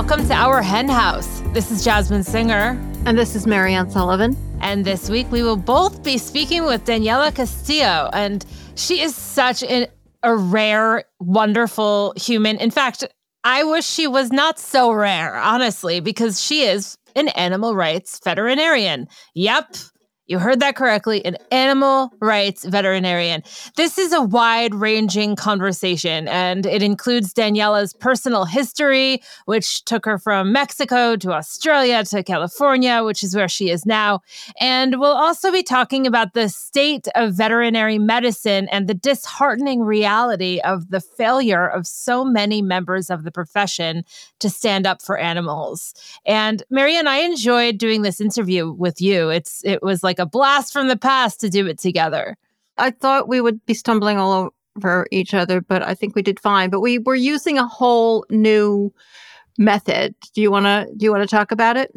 Welcome to our hen house. This is Jasmine Singer. And this is Marianne Sullivan. And this week we will both be speaking with Daniela Castillo. And she is such an, a rare, wonderful human. In fact, I wish she was not so rare, honestly, because she is an animal rights veterinarian. Yep, you heard that correctly an animal rights veterinarian. This is a wide ranging conversation, and it includes Daniela's personal history, which took her from Mexico to Australia to California, which is where she is now. And we'll also be talking about the state of veterinary medicine and the disheartening reality of the failure of so many members of the profession to stand up for animals. And Marianne, I enjoyed doing this interview with you. It's it was like like a blast from the past to do it together. I thought we would be stumbling all over each other, but I think we did fine. But we were using a whole new method. Do you want to do you want to talk about it?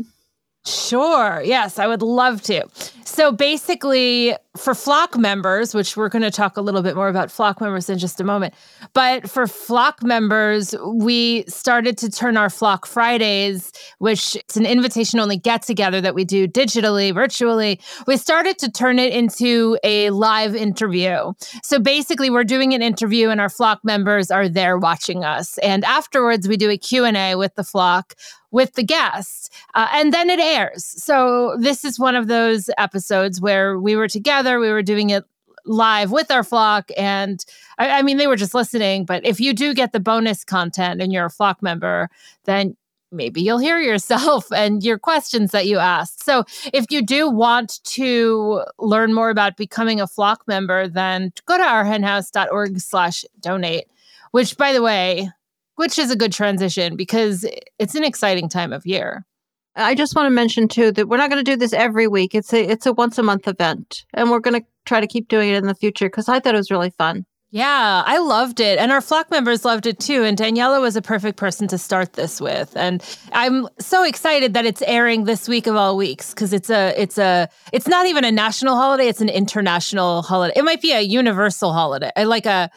Sure. Yes, I would love to. So basically, for flock members, which we're going to talk a little bit more about flock members in just a moment, but for flock members, we started to turn our Flock Fridays, which it's an invitation only get together that we do digitally, virtually. We started to turn it into a live interview. So basically, we're doing an interview and our flock members are there watching us. And afterwards, we do a Q&A with the flock with the guests. Uh, and then it airs. So this is one of those episodes where we were together, we were doing it live with our flock. And I, I, mean, they were just listening. But if you do get the bonus content and you're a flock member, then maybe you'll hear yourself and your questions that you asked. So if you do want to learn more about becoming a flock member, then go to ourhenhouse.org slash donate, which by the way, which is a good transition because it's an exciting time of year. I just want to mention too that we're not going to do this every week. It's a it's a once a month event, and we're going to try to keep doing it in the future because I thought it was really fun. Yeah, I loved it. And our flock members loved it too. And Daniela was a perfect person to start this with. And I'm so excited that it's airing this week of all weeks because it's a it's a it's not even a national holiday, it's an international holiday. It might be a universal holiday. Like a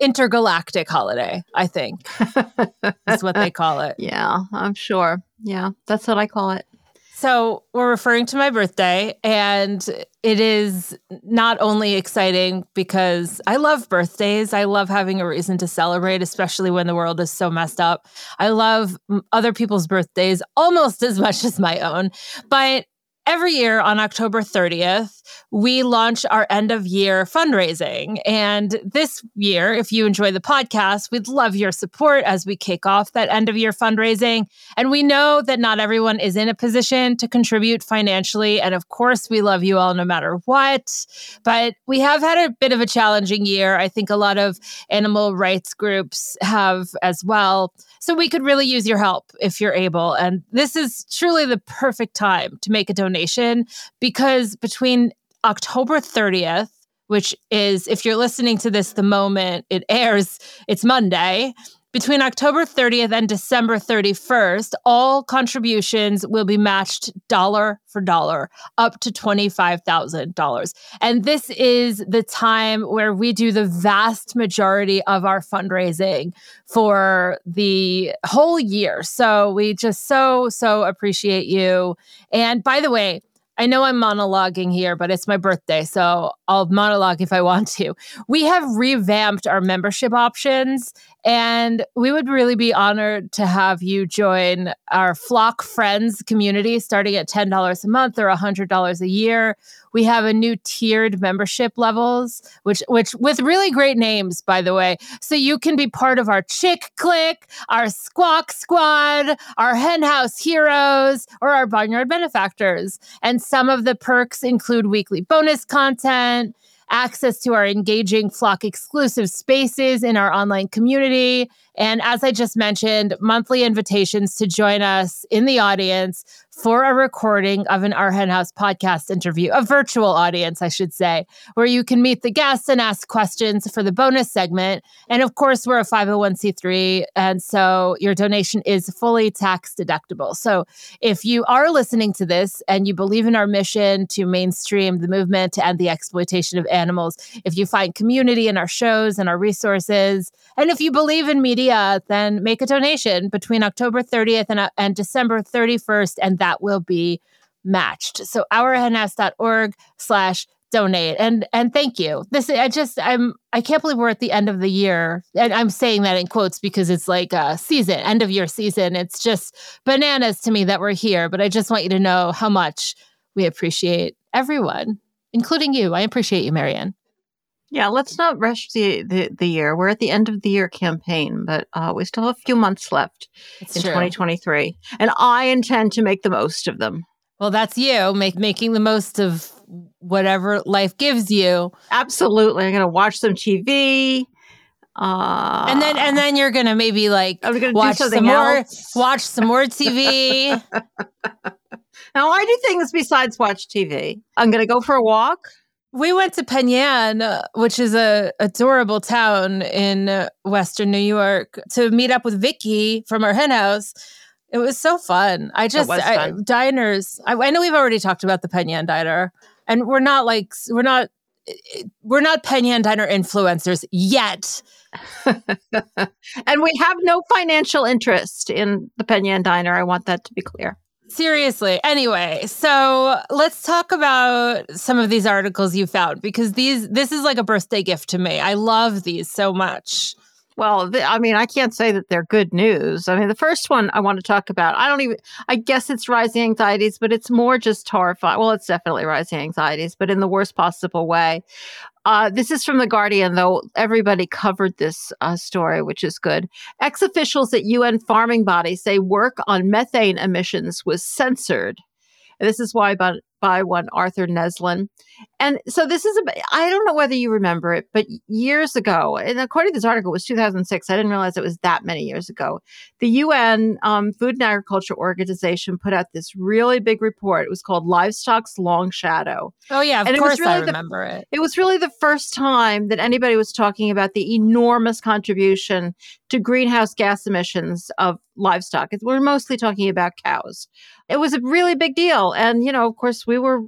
intergalactic holiday, I think. is what they call it. Yeah, I'm sure. Yeah, that's what I call it. So, we're referring to my birthday, and it is not only exciting because I love birthdays. I love having a reason to celebrate, especially when the world is so messed up. I love other people's birthdays almost as much as my own. But every year on October 30th, we launch our end of year fundraising. And this year, if you enjoy the podcast, we'd love your support as we kick off that end of year fundraising. And we know that not everyone is in a position to contribute financially. And of course, we love you all no matter what. But we have had a bit of a challenging year. I think a lot of animal rights groups have as well. So we could really use your help if you're able. And this is truly the perfect time to make a donation because between October 30th, which is, if you're listening to this the moment it airs, it's Monday, between October 30th and December 31st, all contributions will be matched dollar for dollar up to $25,000. And this is the time where we do the vast majority of our fundraising for the whole year. So we just so, so appreciate you. And by the way, I know I'm monologuing here, but it's my birthday, so I'll monologue if I want to. We have revamped our membership options, and we would really be honored to have you join our Flock Friends community starting at $10 a month or $100 a year. We have a new tiered membership levels, which which with really great names, by the way. So you can be part of our Chick Click, our Squawk Squad, our Hen House Heroes, or our Barnyard Benefactors. And some of the perks include weekly bonus content access to our engaging flock exclusive spaces in our online community. And as I just mentioned, monthly invitations to join us in the audience for a recording of an Our Hen House podcast interview, a virtual audience, I should say, where you can meet the guests and ask questions for the bonus segment. And of course, we're a 501c3, and so your donation is fully tax deductible. So if you are listening to this and you believe in our mission to mainstream the movement to end the exploitation of animals, if you find community in our shows and our resources, and if you believe in media, then make a donation between October 30th and, uh, and December 31st, and that will be matched. So ourhenhouse.org slash donate. And and thank you. This i just i'm i can't believe we're at the end of the year. And i'm saying that in quotes because it's like a season end of year season. It's just bananas to me that we're here but i just want you to know how much we appreciate everyone including you. I appreciate you marianne yeah let's not rush the the, the year we're at the end of the year campaign but uh, we still have a few months left in true. 2023 and i intend to make the most of them well, that's you make, making the most of whatever life gives you. Absolutely. I'm going to watch some TV. Uh, and then and then you're gonna maybe like I'm gonna watch some more watch some more TV. now I do things besides watch TV. I'm gonna go for a walk. We went to Penn Yan, uh, which is a adorable town in Western New York, to meet up with Vicky from our hen house it was so fun. I just I, diners. I, I, know we've already talked about the Penn Yan diner, and we're not like we're not we're not Penn Yan diner influencers yet. and we have no financial interest in the Penn Yan diner. I want that to be clear. Seriously. Anyway, so let's talk about some of these articles you found because these this is like a birthday gift to me. I love these so much. Well, I mean, I can't say that they're good news. I mean, the first one I want to talk about, I don't even, I guess it's rising anxieties, but it's more just horrifying. Well, it's definitely rising anxieties, but in the worst possible way. Uh, this is from The Guardian, though everybody covered this uh, story, which is good. Ex officials at UN farming bodies say work on methane emissions was censored. This is why about by one Arthur Neslen. And so this is, a, I don't know whether you remember it, but years ago, and according to this article, it was 2006. I didn't realize it was that many years ago. The UN um, Food and Agriculture Organization put out this really big report. It was called Livestock's Long Shadow. Oh, yeah, of and course really I remember the, it. It was really the first time that anybody was talking about the enormous contribution to greenhouse gas emissions of livestock. We're mostly talking about cows. It was a really big deal. And, you know, of course, we were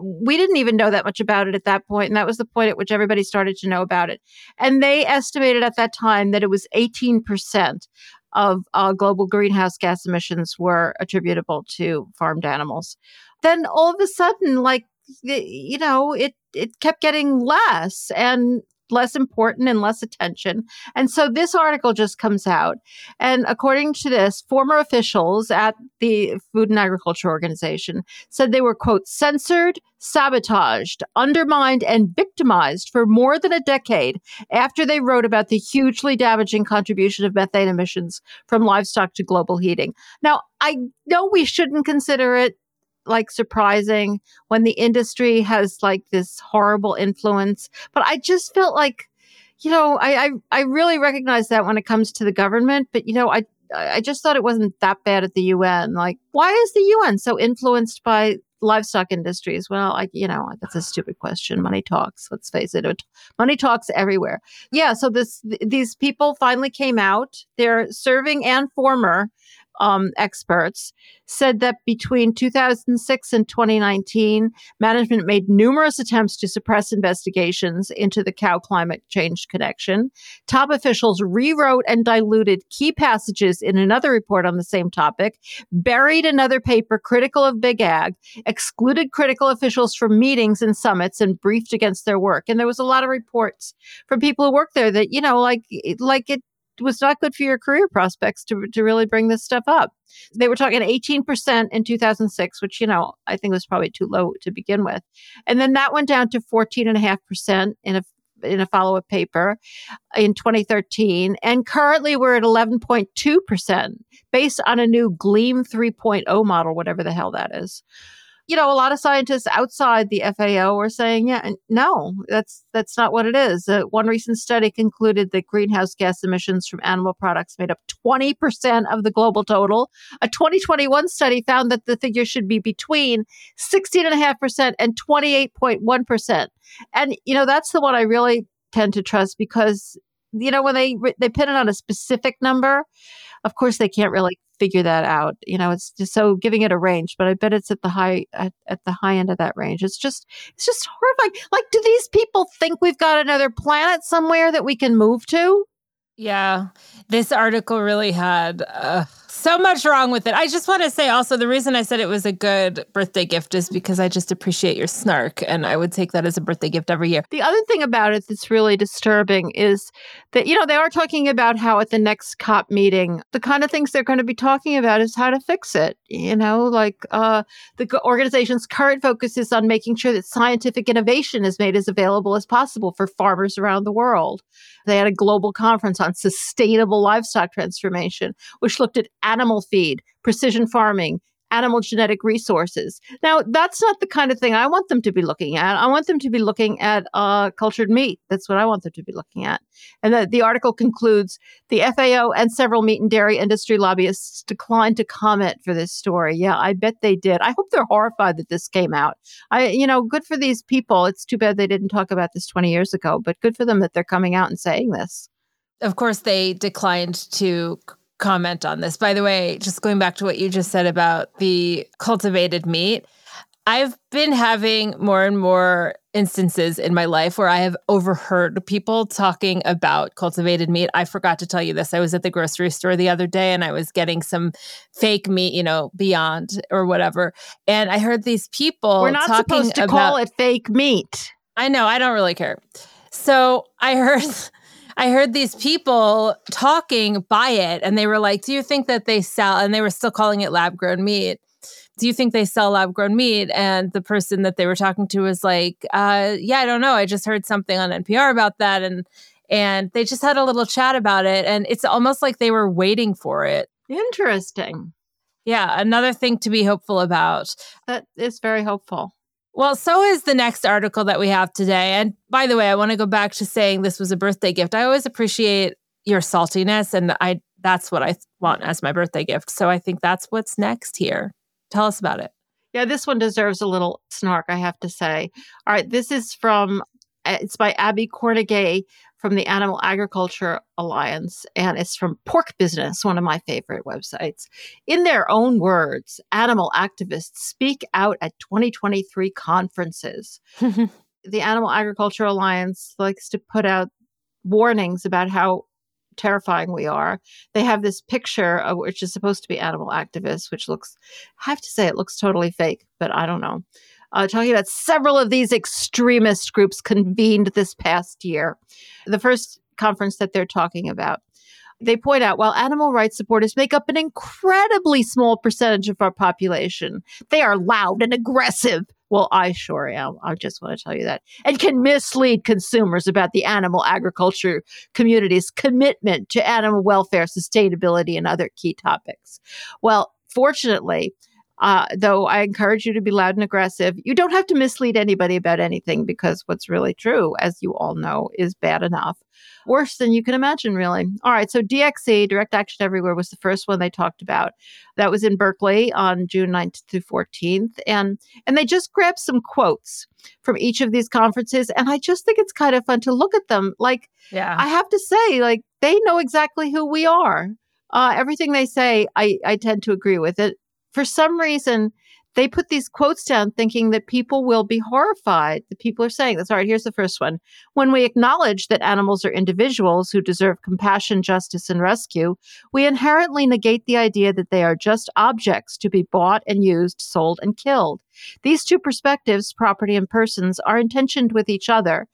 we didn't even know that much about it at that point and that was the point at which everybody started to know about it. And they estimated at that time that it was 18% of uh, global greenhouse gas emissions were attributable to farmed animals. Then all of a sudden like you know it it kept getting less and less important and less attention. And so this article just comes out. And according to this, former officials at the Food and Agriculture Organization said they were, quote, censored, sabotaged, undermined, and victimized for more than a decade after they wrote about the hugely damaging contribution of methane emissions from livestock to global heating. Now, I know we shouldn't consider it like surprising when the industry has like this horrible influence. But I just felt like, you know, I, I, I really recognize that when it comes to the government, but you know, I I just thought it wasn't that bad at the UN. Like, why is the UN so influenced by livestock industries? Well, I, you know, that's a stupid question. Money talks. Let's face it. Money talks everywhere. Yeah. So this, th- these people finally came out. They're serving and former um, experts said that between 2006 and 2019, management made numerous attempts to suppress investigations into the cow climate change connection. Top officials rewrote and diluted key passages in another report on the same topic, buried another paper critical of big ag, excluded critical officials from meetings and summits, and briefed against their work. And there was a lot of reports from people who work there that, you know, like, like it was not good for your career prospects to, to really bring this stuff up. They were talking 18% in 2006, which, you know, I think was probably too low to begin with. And then that went down to 14.5% in a in a follow up paper in 2013. And currently we're at 11.2% based on a new GLEAM 3.0 model, whatever the hell that is you know, a lot of scientists outside the FAO are saying, yeah, no, that's that's not what it is. Uh, one recent study concluded that greenhouse gas emissions from animal products made up 20% of the global total. A 2021 study found that the figure should be between 16.5% and 28.1%. And you know, that's the one I really tend to trust because you know when they they pin it on a specific number, of course they can't really figure that out. You know, it's just so giving it a range, but I bet it's at the high at, at the high end of that range. It's just it's just horrifying. Like, do these people think we've got another planet somewhere that we can move to? Yeah. This article really had uh, so much wrong with it. I just want to say also the reason I said it was a good birthday gift is because I just appreciate your snark and I would take that as a birthday gift every year. The other thing about it that's really disturbing is that, you know, they are talking about how at the next COP meeting, the kind of things they're going to be talking about is how to fix it. You know, like uh, the organization's current focus is on making sure that scientific innovation is made as available as possible for farmers around the world. They had a global conference on sustainable livestock transformation, which looked at animal feed, precision farming, animal genetic resources. Now, that's not the kind of thing I want them to be looking at. I want them to be looking at uh, cultured meat. That's what I want them to be looking at. And the, the article concludes the FAO and several meat and dairy industry lobbyists declined to comment for this story. Yeah, I bet they did. I hope they're horrified that this came out. I, you know, good for these people. It's too bad they didn't talk about this 20 years ago, but good for them that they're coming out and saying this. Of course, they declined to comment on this. By the way, just going back to what you just said about the cultivated meat, I've been having more and more instances in my life where I have overheard people talking about cultivated meat. I forgot to tell you this. I was at the grocery store the other day and I was getting some fake meat, you know, beyond or whatever. And I heard these people We're not supposed to about, call it fake meat. I know, I don't really care. So I heard I heard these people talking by it and they were like, Do you think that they sell, and they were still calling it lab grown meat. Do you think they sell lab grown meat? And the person that they were talking to was like, uh, Yeah, I don't know. I just heard something on NPR about that. And and they just had a little chat about it. And it's almost like they were waiting for it. Interesting. Yeah, another thing to be hopeful about. That is very hopeful. Well, so is the next article that we have today. And by the way, I want to go back to saying this was a birthday gift. I always appreciate your saltiness and I that's what I want as my birthday gift. So I think that's what's next here. Tell us about it. Yeah, this one deserves a little snark, I have to say. All right, this is from Uh, it's by Abby Kornegay from the Animal Agriculture Alliance, and it's from Pork Business, one of my favorite websites. In their own words, animal activists speak out at 2023 conferences. the Animal Agriculture Alliance likes to put out warnings about how terrifying we are. They have this picture of, which is supposed to be animal activists, which looks, I have to say, it looks totally fake, but I don't know uh, talking about several of these extremist groups convened this past year. The first conference that they're talking about. They point out while animal rights supporters make up an incredibly small percentage of our population, they are loud and aggressive. Well, I sure am. I just want to tell you that. And can mislead consumers about the animal agriculture community's commitment to animal welfare, sustainability, and other key topics. Well, fortunately, uh, though I encourage you to be loud and aggressive. You don't have to mislead anybody about anything because what's really true, as you all know, is bad enough. Worse than you can imagine, really. All right, so DXE, Direct Action Everywhere, was the first one they talked about. That was in Berkeley on June 9th to 14th. And, and they just grabbed some quotes from each of these conferences. And I just think it's kind of fun to look at them. Like, yeah. I have to say, like, they know exactly who we are. Uh, everything they say, I, I tend to agree with it for some reason, they put these quotes down thinking that people will be horrified. The people are saying this. All right, here's the first one. When we acknowledge that animals are individuals who deserve compassion, justice, and rescue, we inherently negate the idea that they are just objects to be bought and used, sold, and killed. These two perspectives, property and persons, are intentioned with each other.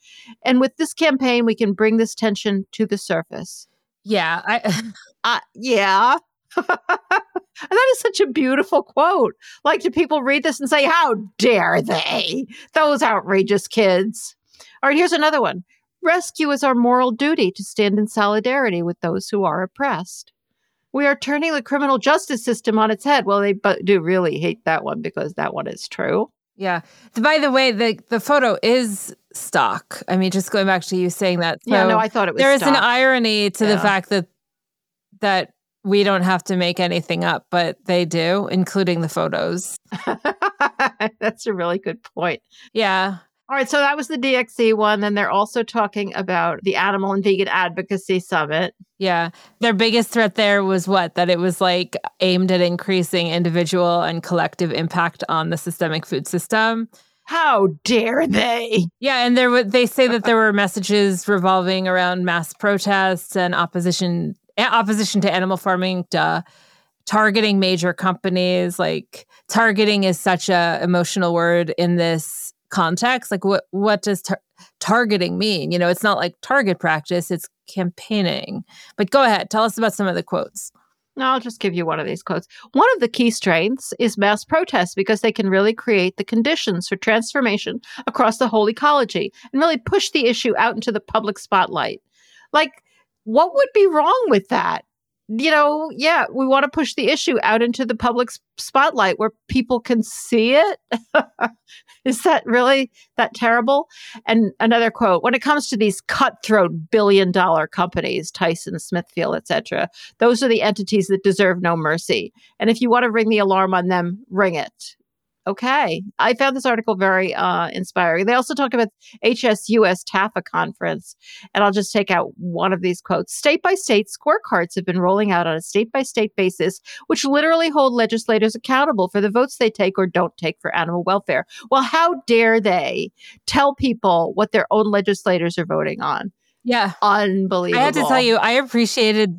And with this campaign, we can bring this tension to the surface. Yeah. I, uh, yeah. and that is such a beautiful quote. Like, do people read this and say, How dare they? Those outrageous kids. All right, here's another one Rescue is our moral duty to stand in solidarity with those who are oppressed. We are turning the criminal justice system on its head. Well, they do really hate that one because that one is true. Yeah. By the way, the the photo is stock. I mean, just going back to you saying that. So yeah, no, I thought it was. There stock. is an irony to yeah. the fact that that we don't have to make anything up, but they do, including the photos. That's a really good point. Yeah. All right, so that was the DXE one. Then they're also talking about the Animal and Vegan Advocacy Summit. Yeah. Their biggest threat there was what? That it was like aimed at increasing individual and collective impact on the systemic food system. How dare they? Yeah, and there they say that there were messages revolving around mass protests and opposition opposition to animal farming, duh, targeting major companies. Like targeting is such a emotional word in this context. Like what what does tar- targeting mean? You know, it's not like target practice; it's campaigning. But go ahead, tell us about some of the quotes. I'll just give you one of these quotes. One of the key strengths is mass protests because they can really create the conditions for transformation across the whole ecology and really push the issue out into the public spotlight. Like, what would be wrong with that? you know, yeah, we want to push the issue out into the public spotlight where people can see it. Is that really that terrible? And another quote: When it comes to these cutthroat billion-dollar companies, Tyson, Smithfield, etc., those are the entities that deserve no mercy. And if you want to ring the alarm on them, ring it. Okay. I found this article very uh, inspiring. They also talk about HSUS TAFA conference. And I'll just take out one of these quotes. State by state scorecards have been rolling out on a state by state basis, which literally hold legislators accountable for the votes they take or don't take for animal welfare. Well, how dare they tell people what their own legislators are voting on? Yeah. Unbelievable. I have to tell you, I appreciated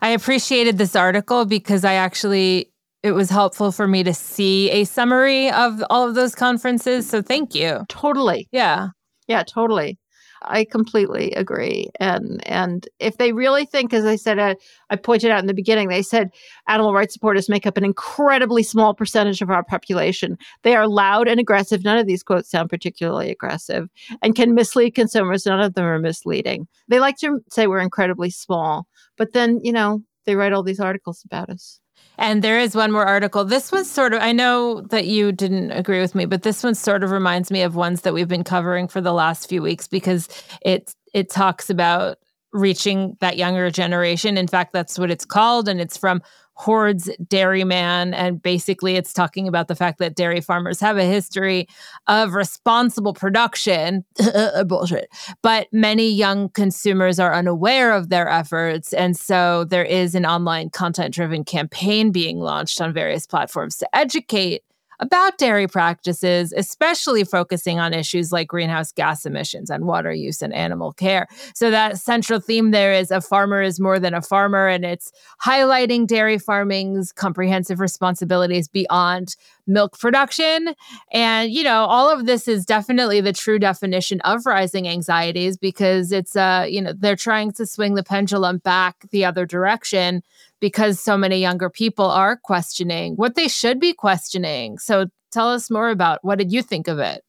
I appreciated this article because I actually it was helpful for me to see a summary of all of those conferences. So thank you. Totally. Yeah. Yeah, totally. I completely agree. And and if they really think, as I said, I, I pointed out in the beginning, they said animal rights supporters make up an incredibly small percentage of our population. They are loud and aggressive. None of these quotes sound particularly aggressive and can mislead consumers. None of them are misleading. They like to say we're incredibly small, but then, you know, they write all these articles about us. And there is one more article. This one sort of, I know that you didn't agree with me, but this one sort of reminds me of ones that we've been covering for the last few weeks because it it talks about reaching that younger generation. In fact, that's what it's called. And it's from Hoard's Dairyman. And basically, it's talking about the fact that dairy farmers have a history of responsible production. Bullshit. But many young consumers are unaware of their efforts. And so there is an online content driven campaign being launched on various platforms to educate about dairy practices, especially focusing on issues like greenhouse gas emissions and water use and animal care. So, that central theme there is a farmer is more than a farmer, and it's highlighting dairy farming's comprehensive responsibilities beyond milk production. And, you know, all of this is definitely the true definition of rising anxieties because it's, uh, you know, they're trying to swing the pendulum back the other direction because so many younger people are questioning what they should be questioning. So tell us more about what did you think of it?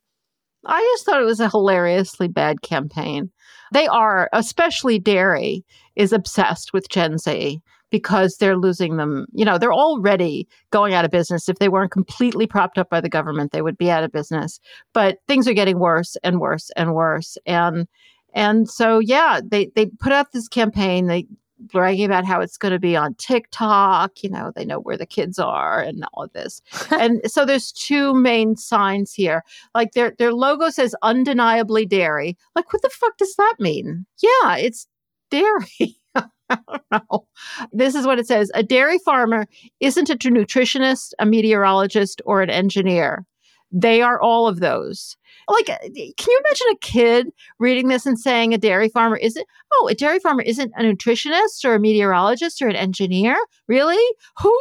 I just thought it was a hilariously bad campaign. They are, especially dairy, is obsessed with Gen Z because they're losing them. You know, they're already going out of business. If they weren't completely propped up by the government, they would be out of business. But things are getting worse and worse and worse. And and so yeah, they they put out this campaign. They bragging about how it's going to be on TikTok. You know, they know where the kids are and all of this. and so there's two main signs here. Like their their logo says undeniably dairy. Like what the fuck does that mean? Yeah, it's dairy. I don't know. This is what it says. A dairy farmer isn't a nutritionist, a meteorologist, or an engineer. They are all of those. Like, uh, can you imagine a kid reading this and saying a dairy farmer isn't, oh, a dairy farmer isn't a nutritionist or a meteorologist or an engineer? Really? Who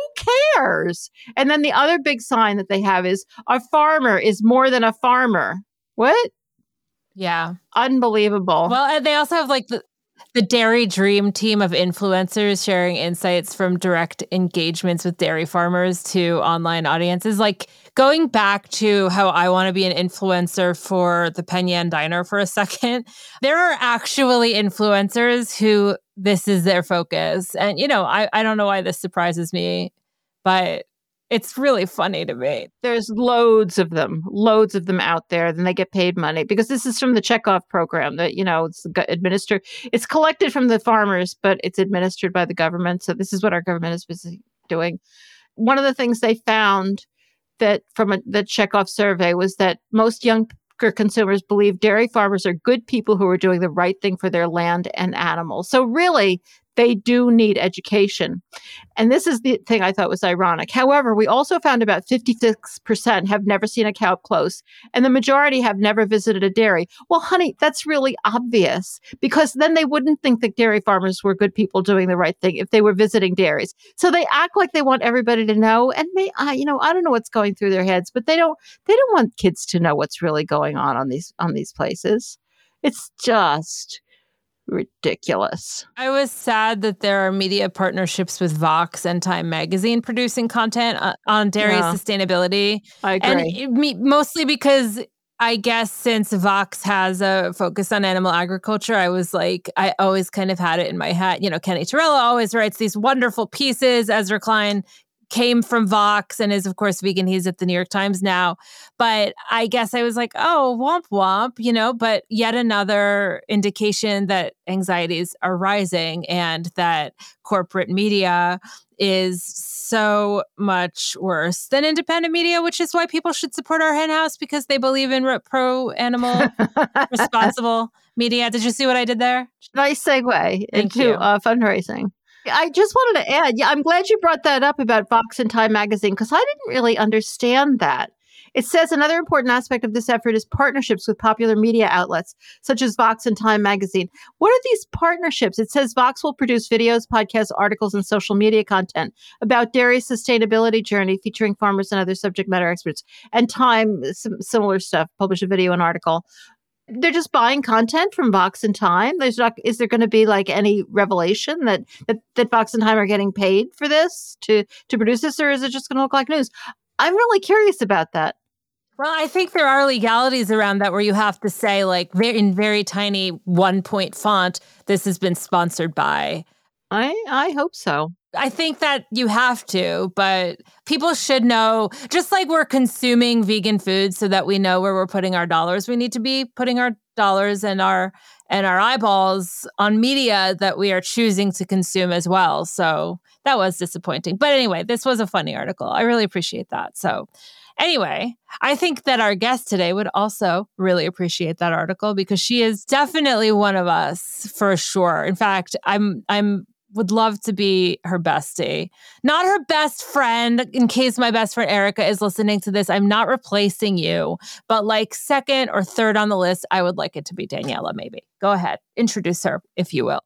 cares? And then the other big sign that they have is a farmer is more than a farmer. What? Yeah. Unbelievable. Well, they also have like the, the Dairy Dream team of influencers sharing insights from direct engagements with dairy farmers to online audiences. Like going back to how I want to be an influencer for the Penn Yan Diner for a second, there are actually influencers who this is their focus. And, you know, I, I don't know why this surprises me, but it's really funny to me. There's loads of them, loads of them out there. Then they get paid money because this is from the Checkoff program that, you know, it's administered, it's collected from the farmers, but it's administered by the government. So this is what our government is busy doing. One of the things they found that from a, the Checkoff survey was that most younger consumers believe dairy farmers are good people who are doing the right thing for their land and animals. So really, they do need education. And this is the thing I thought was ironic. However, we also found about 56% have never seen a cow up close, and the majority have never visited a dairy. Well, honey, that's really obvious because then they wouldn't think that dairy farmers were good people doing the right thing if they were visiting dairies. So they act like they want everybody to know, and may, I, you know, I don't know what's going through their heads, but they don't. They don't want kids to know what's really going on on these on these places. It's just ridiculous. I was sad that there are media partnerships with Vox and Time Magazine producing content uh, on dairy yeah, sustainability. I agree. And it, mostly because I guess since Vox has a focus on animal agriculture, I was like, I always kind of had it in my head. You know, Kenny Torrella always writes these wonderful pieces. Ezra Klein came from Vox and is, of course, vegan. He's at the New York Times now. But I guess I was like, oh, womp womp, you know, but yet another indication that anxieties are rising and that corporate media is so much worse than independent media, which is why people should support our henhouse because they believe in pro animal responsible media. Did you see what I did there? Nice segue Thank into uh, fundraising. I just wanted to add, yeah, I'm glad you brought that up about Vox and Time Magazine because I didn't really understand that. It says another important aspect of this effort is partnerships with popular media outlets such as Vox and Time Magazine. What are these partnerships? It says Vox will produce videos, podcasts, articles, and social media content about dairy sustainability journey featuring farmers and other subject matter experts. And Time, some similar stuff, publish a video and article they're just buying content from Vox and Time. There's not is there going to be like any revelation that, that that Vox and Time are getting paid for this to to produce this, or is it just going to look like news? I'm really curious about that. Well, I think there are legalities around that where you have to say, like, very, in very tiny one point font, this has been sponsored by. I I hope so. I think that you have to, but people should know just like we're consuming vegan food so that we know where we're putting our dollars, we need to be putting our dollars and our and our eyeballs on media that we are choosing to consume as well. So that was disappointing. But anyway, this was a funny article. I really appreciate that. So Anyway, I think that our guest today would also really appreciate that article because she is definitely one of us for sure. In fact, I'm I'm would love to be her bestie. Not her best friend, in case my best friend Erica is listening to this. I'm not replacing you, but like second or third on the list, I would like it to be Daniela, maybe. Go ahead, introduce her, if you will.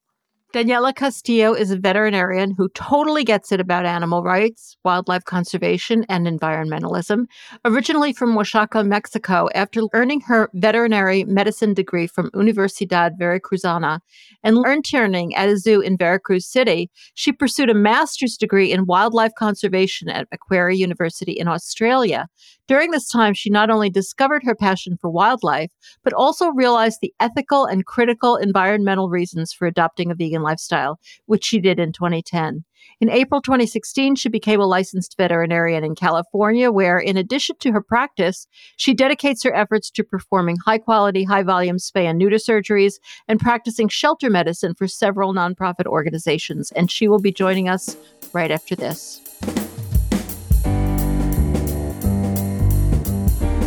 Daniela Castillo is a veterinarian who totally gets it about animal rights, wildlife conservation, and environmentalism. Originally from Oaxaca, Mexico, after earning her veterinary medicine degree from Universidad Veracruzana and interning at a zoo in Veracruz City, she pursued a master's degree in wildlife conservation at Macquarie University in Australia. During this time, she not only discovered her passion for wildlife, but also realized the ethical and critical environmental reasons for adopting a vegan lifestyle, which she did in 2010. In April 2016, she became a licensed veterinarian in California, where, in addition to her practice, she dedicates her efforts to performing high quality, high volume spay and neuter surgeries and practicing shelter medicine for several nonprofit organizations. And she will be joining us right after this.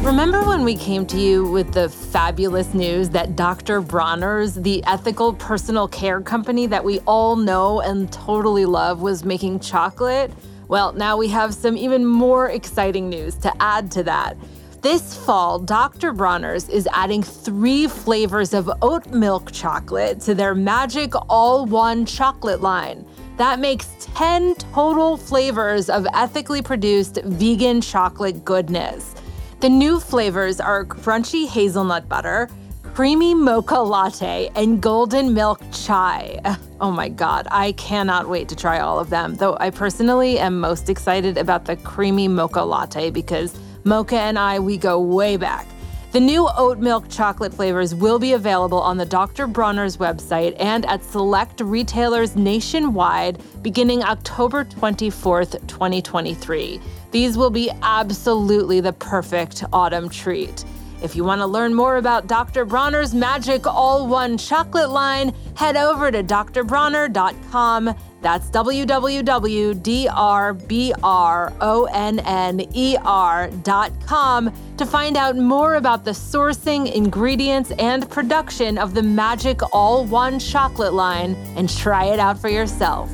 Remember when we came to you with the fabulous news that Dr. Bronner's, the ethical personal care company that we all know and totally love, was making chocolate? Well, now we have some even more exciting news to add to that. This fall, Dr. Bronner's is adding three flavors of oat milk chocolate to their magic all one chocolate line. That makes 10 total flavors of ethically produced vegan chocolate goodness. The new flavors are crunchy hazelnut butter, creamy mocha latte, and golden milk chai. Oh my God, I cannot wait to try all of them. Though I personally am most excited about the creamy mocha latte because Mocha and I, we go way back. The new oat milk chocolate flavors will be available on the Dr. Bronner's website and at select retailers nationwide beginning October 24th, 2023. These will be absolutely the perfect autumn treat. If you want to learn more about Dr. Bronner's magic all one chocolate line, head over to drbronner.com That's www.drbronner.com to find out more about the sourcing, ingredients, and production of the magic all one chocolate line and try it out for yourself.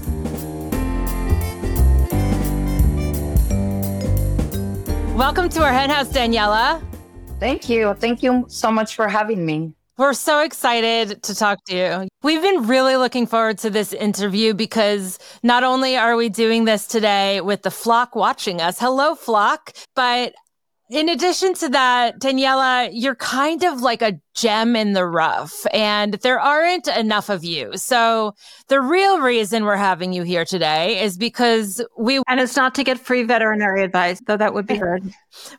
Welcome to our henhouse, Daniela. Thank you. Thank you so much for having me. We're so excited to talk to you. We've been really looking forward to this interview because not only are we doing this today with the flock watching us, hello, flock, but in addition to that, Daniela, you're kind of like a gem in the rough, and there aren't enough of you. So, the real reason we're having you here today is because we. And it's not to get free veterinary advice, though that would be hard.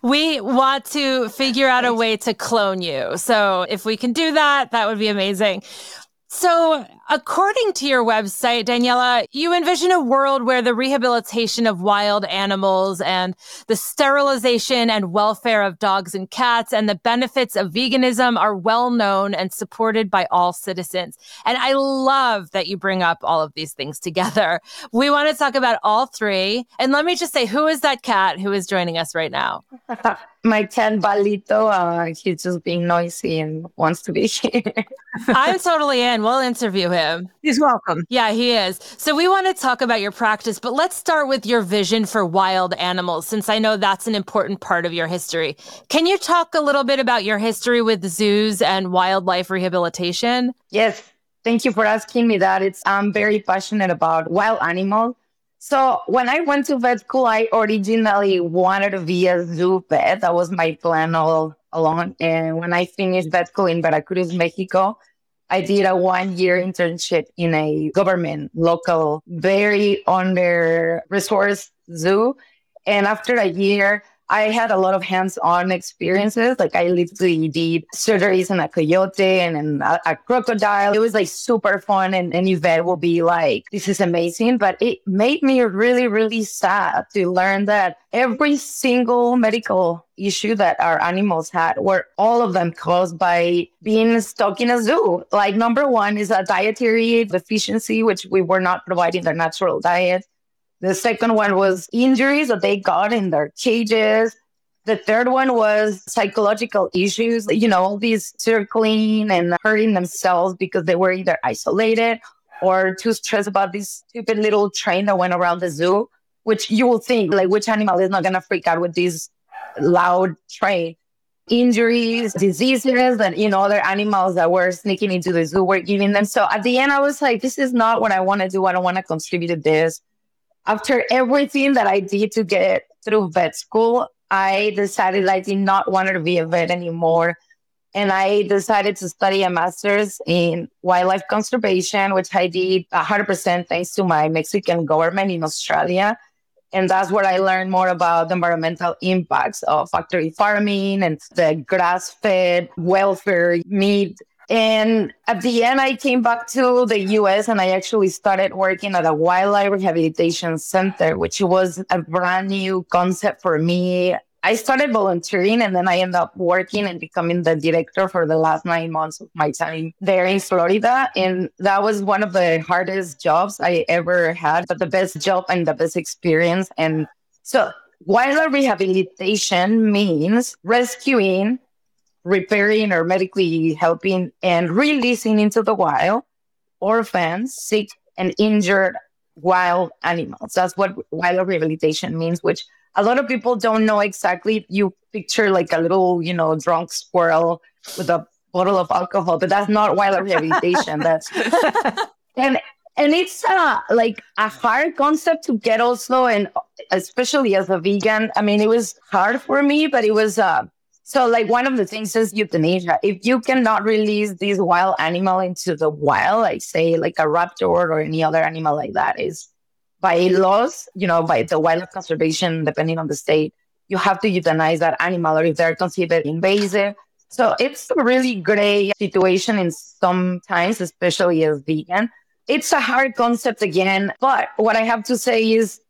we want to figure out a way to clone you. So, if we can do that, that would be amazing. So, according to your website, Daniela, you envision a world where the rehabilitation of wild animals and the sterilization and welfare of dogs and cats and the benefits of veganism are well known and supported by all citizens. And I love that you bring up all of these things together. We want to talk about all three. And let me just say, who is that cat who is joining us right now? My cat Balito, uh, he's just being noisy and wants to be here. I'm totally in. We'll interview him. He's welcome. Yeah, he is. So we want to talk about your practice, but let's start with your vision for wild animals, since I know that's an important part of your history. Can you talk a little bit about your history with zoos and wildlife rehabilitation? Yes. Thank you for asking me that. It's I'm very passionate about wild animals. So when I went to vet school, I originally wanted to be a zoo vet. That was my plan all along. And when I finished vet school in Veracruz, Mexico, I did a one year internship in a government local, very under resourced zoo. And after a year, I had a lot of hands-on experiences. Like I literally did surgeries on a coyote and a, a, crocodile. It was like super fun. And, and Yvette will be like, this is amazing. But it made me really, really sad to learn that every single medical issue that our animals had were all of them caused by being stuck in a zoo. Like number one is a dietary deficiency, which we were not providing their natural diet. The second one was injuries that they got in their cages. The third one was psychological issues, you know, all these circling and hurting themselves because they were either isolated or too stressed about this stupid little train that went around the zoo, which you will think, like, which animal is not going to freak out with this loud train? Injuries, diseases that, you know, other animals that were sneaking into the zoo were giving them. So at the end, I was like, this is not what I want to do. I don't want to contribute to this after everything that I did to get through vet school, I decided I did not want to be a vet anymore. And I decided to study a master's in wildlife conservation, which I did 100% thanks to my Mexican government in Australia. And that's where I learned more about the environmental impacts of factory farming and the grass fed welfare meat and at the end, I came back to the US and I actually started working at a wildlife rehabilitation center, which was a brand new concept for me. I started volunteering and then I ended up working and becoming the director for the last nine months of my time there in Florida. And that was one of the hardest jobs I ever had, but the best job and the best experience. And so wildlife rehabilitation means rescuing repairing or medically helping and releasing into the wild orphans, sick, and injured wild animals. That's what wild rehabilitation means, which a lot of people don't know exactly. You picture like a little, you know, drunk squirrel with a bottle of alcohol, but that's not wild rehabilitation. that's and and it's uh, like a hard concept to get also and especially as a vegan i mean it was hard for me but it was uh, so, like one of the things is euthanasia. If you cannot release this wild animal into the wild, like say like a raptor or any other animal like that, is by laws, you know, by the wildlife conservation, depending on the state, you have to euthanize that animal, or if they're considered invasive. So it's a really gray situation in some times, especially as vegan. It's a hard concept again, but what I have to say is,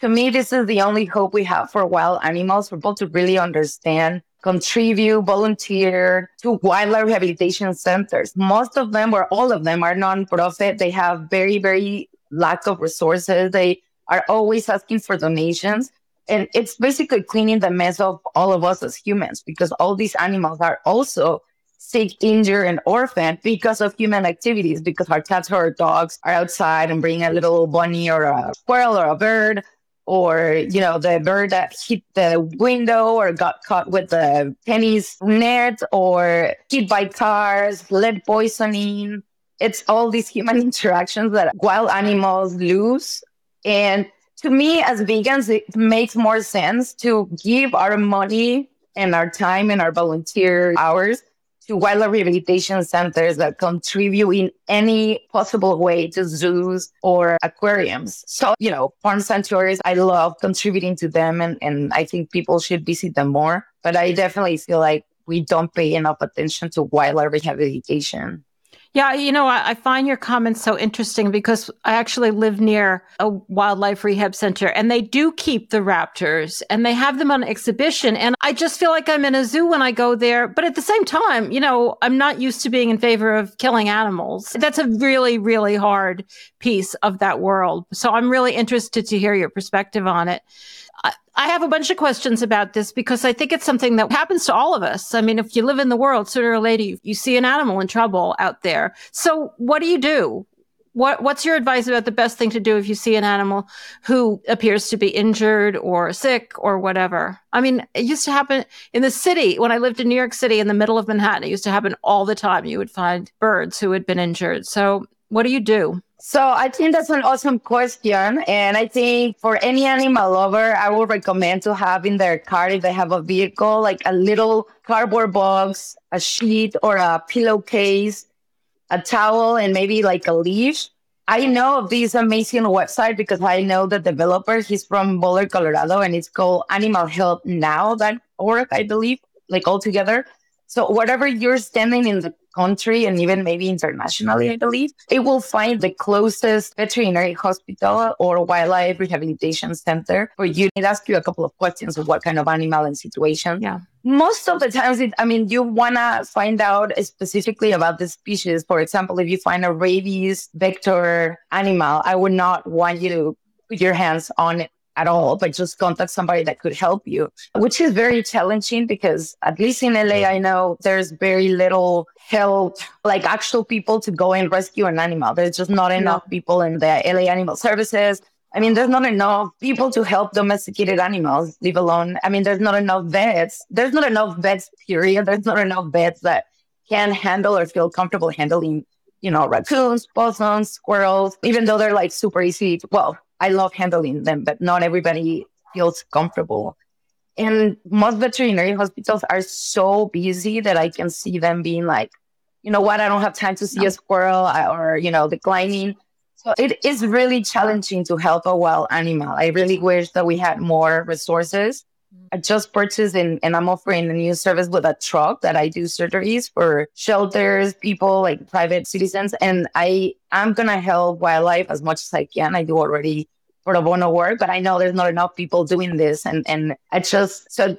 to me, this is the only hope we have for wild animals, for people to really understand contribute, volunteer to wildlife rehabilitation centers. Most of them, or all of them, are nonprofit. They have very, very lack of resources. They are always asking for donations. And it's basically cleaning the mess of all of us as humans because all these animals are also sick, injured, and orphaned because of human activities, because our cats or our dogs are outside and bring a little bunny or a squirrel or a bird, or, you know, the bird that hit the window or got caught with the tennis net or hit by cars, lead poisoning. It's all these human interactions that wild animals lose. And to me, as vegans, it makes more sense to give our money and our time and our volunteer hours to wildlife rehabilitation centers that contribute in any possible way to zoos or aquariums. So, you know, farm sanctuaries, I love contributing to them and, and I think people should visit them more. But I definitely feel like we don't pay enough attention to wildlife rehabilitation. Yeah, you know, I, find your comments so interesting because I actually live near a wildlife rehab center and they do keep the raptors and they have them on exhibition. And I just feel like I'm in a zoo when I go there. But at the same time, you know, I'm not used to being in favor of killing animals. That's a really, really hard piece of that world. So I'm really interested to hear your perspective on it. I have a bunch of questions about this because I think it's something that happens to all of us. I mean, if you live in the world, sooner or later you see an animal in trouble out there. So what do you do? What what's your advice about the best thing to do if you see an animal who appears to be injured or sick or whatever? I mean, it used to happen in the city when I lived in New York City in the middle of Manhattan. It used to happen all the time. You would find birds who had been injured. So what do you do? So I think that's an awesome question. And I think for any animal lover, I would recommend to have in their car, if they have a vehicle, like a little cardboard box, a sheet or a pillowcase, a towel, and maybe like a leash. I know of this amazing website because I know the developer. He's from Boulder, Colorado, and it's called Animal Help Now.org, I believe, like all together. So whatever you're standing in the country and even maybe internationally, I believe, it will find the closest veterinary hospital or wildlife rehabilitation center for you. It asks you a couple of questions of what kind of animal and situation. Yeah. Most of the times, it, I mean, you want to find out specifically about the species. For example, if you find a rabies vector animal, I would not want you to put your hands on it at all, but just contact somebody that could help you, which is very challenging because at least in LA, I know there's very little help, like actual people to go and rescue an animal. There's just not enough no. people in the LA Animal Services. I mean, there's not enough people to help domesticated animals, leave alone. I mean, there's not enough vets. There's not enough vets, period. There's not enough vets that can handle or feel comfortable handling, you know, raccoons, possums, squirrels, even though they're like super easy. To, well, I love handling them, but not everybody feels comfortable. And most veterinary hospitals are so busy that I can see them being like, you know what, I don't have time to see no. a squirrel or, you know, declining. So it is really challenging to help a wild animal. I really wish that we had more resources. I just purchased and, and I'm offering a new service with a truck that I do surgeries for shelters, people like private citizens. And I am going to help wildlife as much as I can. I do already pro bono work, but I know there's not enough people doing this. And, and I just, so,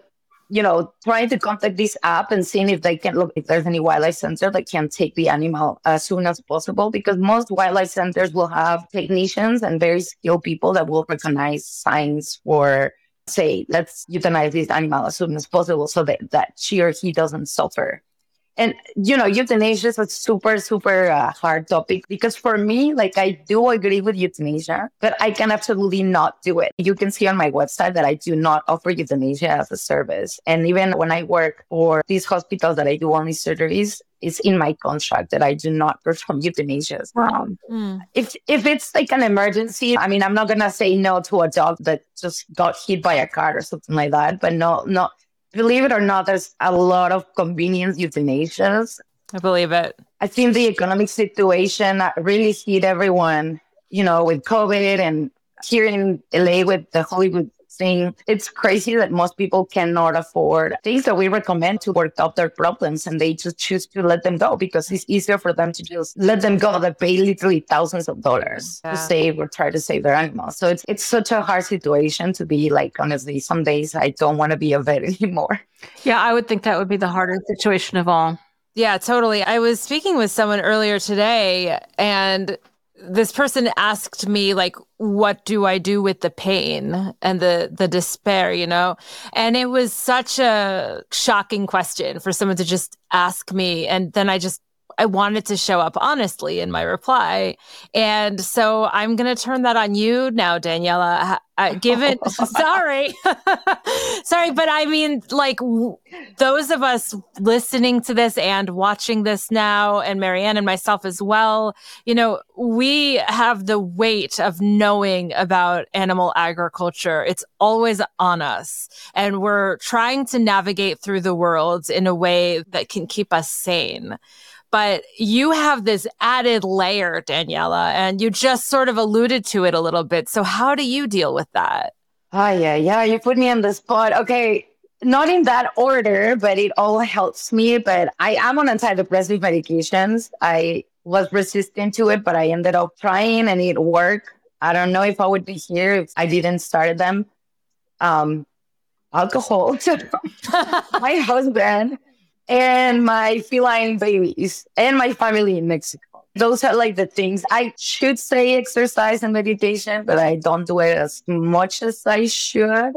you know, trying to contact this app and seeing if they can look, if there's any wildlife center that can take the animal as soon as possible, because most wildlife centers will have technicians and very skilled people that will recognize signs for, say, let's euthanize this animal as soon as possible so that, that she or he doesn't suffer. And, you know, euthanasia is a super, super uh, hard topic because for me, like, I do agree with euthanasia, but I can absolutely not do it. You can see on my website that I do not offer euthanasia as a service. And even when I work for these hospitals that I do only surgeries, it's in my contract that I do not perform euthanasia. Wow. Mm. If if it's like an emergency, I mean, I'm not gonna say no to a dog that just got hit by a car or something like that. But no, no, believe it or not, there's a lot of convenience euthanasias. I believe it. I think the economic situation really hit everyone, you know, with COVID and here in LA with the Hollywood thing. It's crazy that most people cannot afford things that we recommend to work out their problems and they just choose to let them go because it's easier for them to just let them go that pay literally thousands of dollars yeah. to save or try to save their animals. So it's it's such a hard situation to be like honestly, some days I don't want to be a vet anymore. Yeah, I would think that would be the hardest situation of all. Yeah, totally. I was speaking with someone earlier today and this person asked me like what do i do with the pain and the the despair you know? And it was such a shocking question for someone to just ask me. And then i just I wanted to show up honestly in my reply. And so I'm going to turn that on you now, Daniela. Uh, given, sorry, sorry, but I mean, like w- those of us listening to this and watching this now, and Marianne and myself as well, you know, we have the weight of knowing about animal agriculture. It's always on us, and we're trying to navigate through the world in a way that can keep us sane. But you have this added layer, Daniela, and you just sort of alluded to it a little bit. So, how do you deal with that? Oh, yeah, yeah. You put me on the spot. Okay. Not in that order, but it all helps me. But I am on antidepressive medications. I was resistant to it, but I ended up trying and it worked. I don't know if I would be here if I didn't start them. Um, alcohol. my husband and my feline babies and my family in Mexico. Those are like the things I should say exercise and meditation, but I don't do it as much as I should.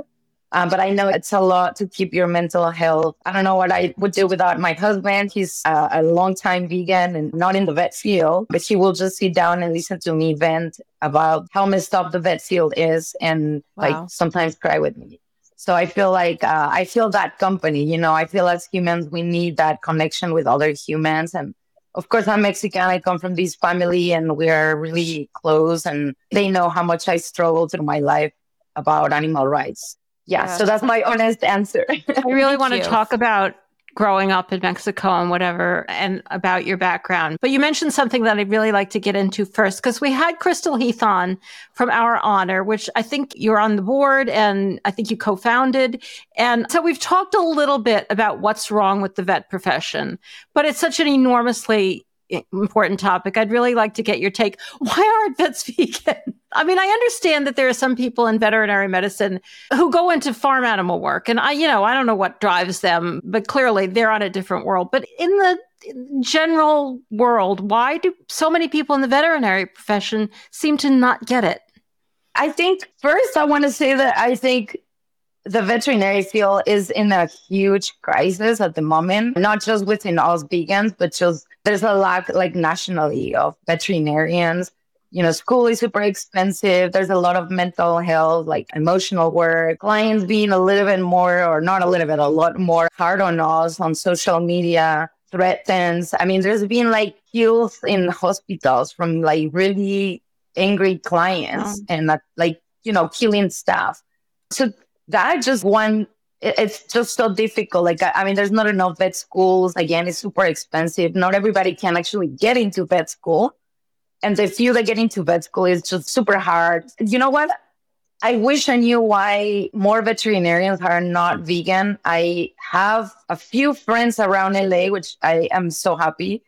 Um, but I know it's a lot to keep your mental health. I don't know what I would do without my husband. He's uh, a long time vegan and not in the vet field, but he will just sit down and listen to me vent about how messed up the vet field is and wow. like sometimes cry with me. So I feel like uh, I feel that company. You know, I feel as humans we need that connection with other humans. And of course, I'm Mexican. I come from this family, and we are really close. And they know how much I struggle through my life about animal rights. Yeah, yeah. so that's my honest answer. I really want to talk about growing up in Mexico and whatever, and about your background. But you mentioned something that I'd really like to get into first, because we had Crystal Heath on from Our Honor, which I think you're on the board and I think you co founded. And so we've talked a little bit about what's wrong with the vet profession, but it's such an enormously important topic. I'd really like to get your take. Why aren't vets vegan? I mean, I understand that there are some people in veterinary medicine who go into farm animal work, and I, you know, I don't know what drives them, but clearly they're on a different world. But in the general world, why do so many people in the veterinary profession seem to not get it? I think first I want to say that I think the veterinary field is in a huge crisis at the moment, not just within us vegans, but just there's a lack, like nationally, of veterinarians. You know, school is super expensive. There's a lot of mental health, like emotional work. Clients being a little bit more, or not a little bit, a lot more hard on us on social media, threatens. I mean, there's been like kills in hospitals from like really angry clients and like, you know, killing staff. So that just one it's just so difficult. Like, I, mean, there's not enough vet schools. Again, it's super expensive. Not everybody can actually get into vet school. And the few that get into vet school is just super hard. You know what? I wish I knew why more veterinarians are not vegan. I have a few friends around LA, which I am so happy.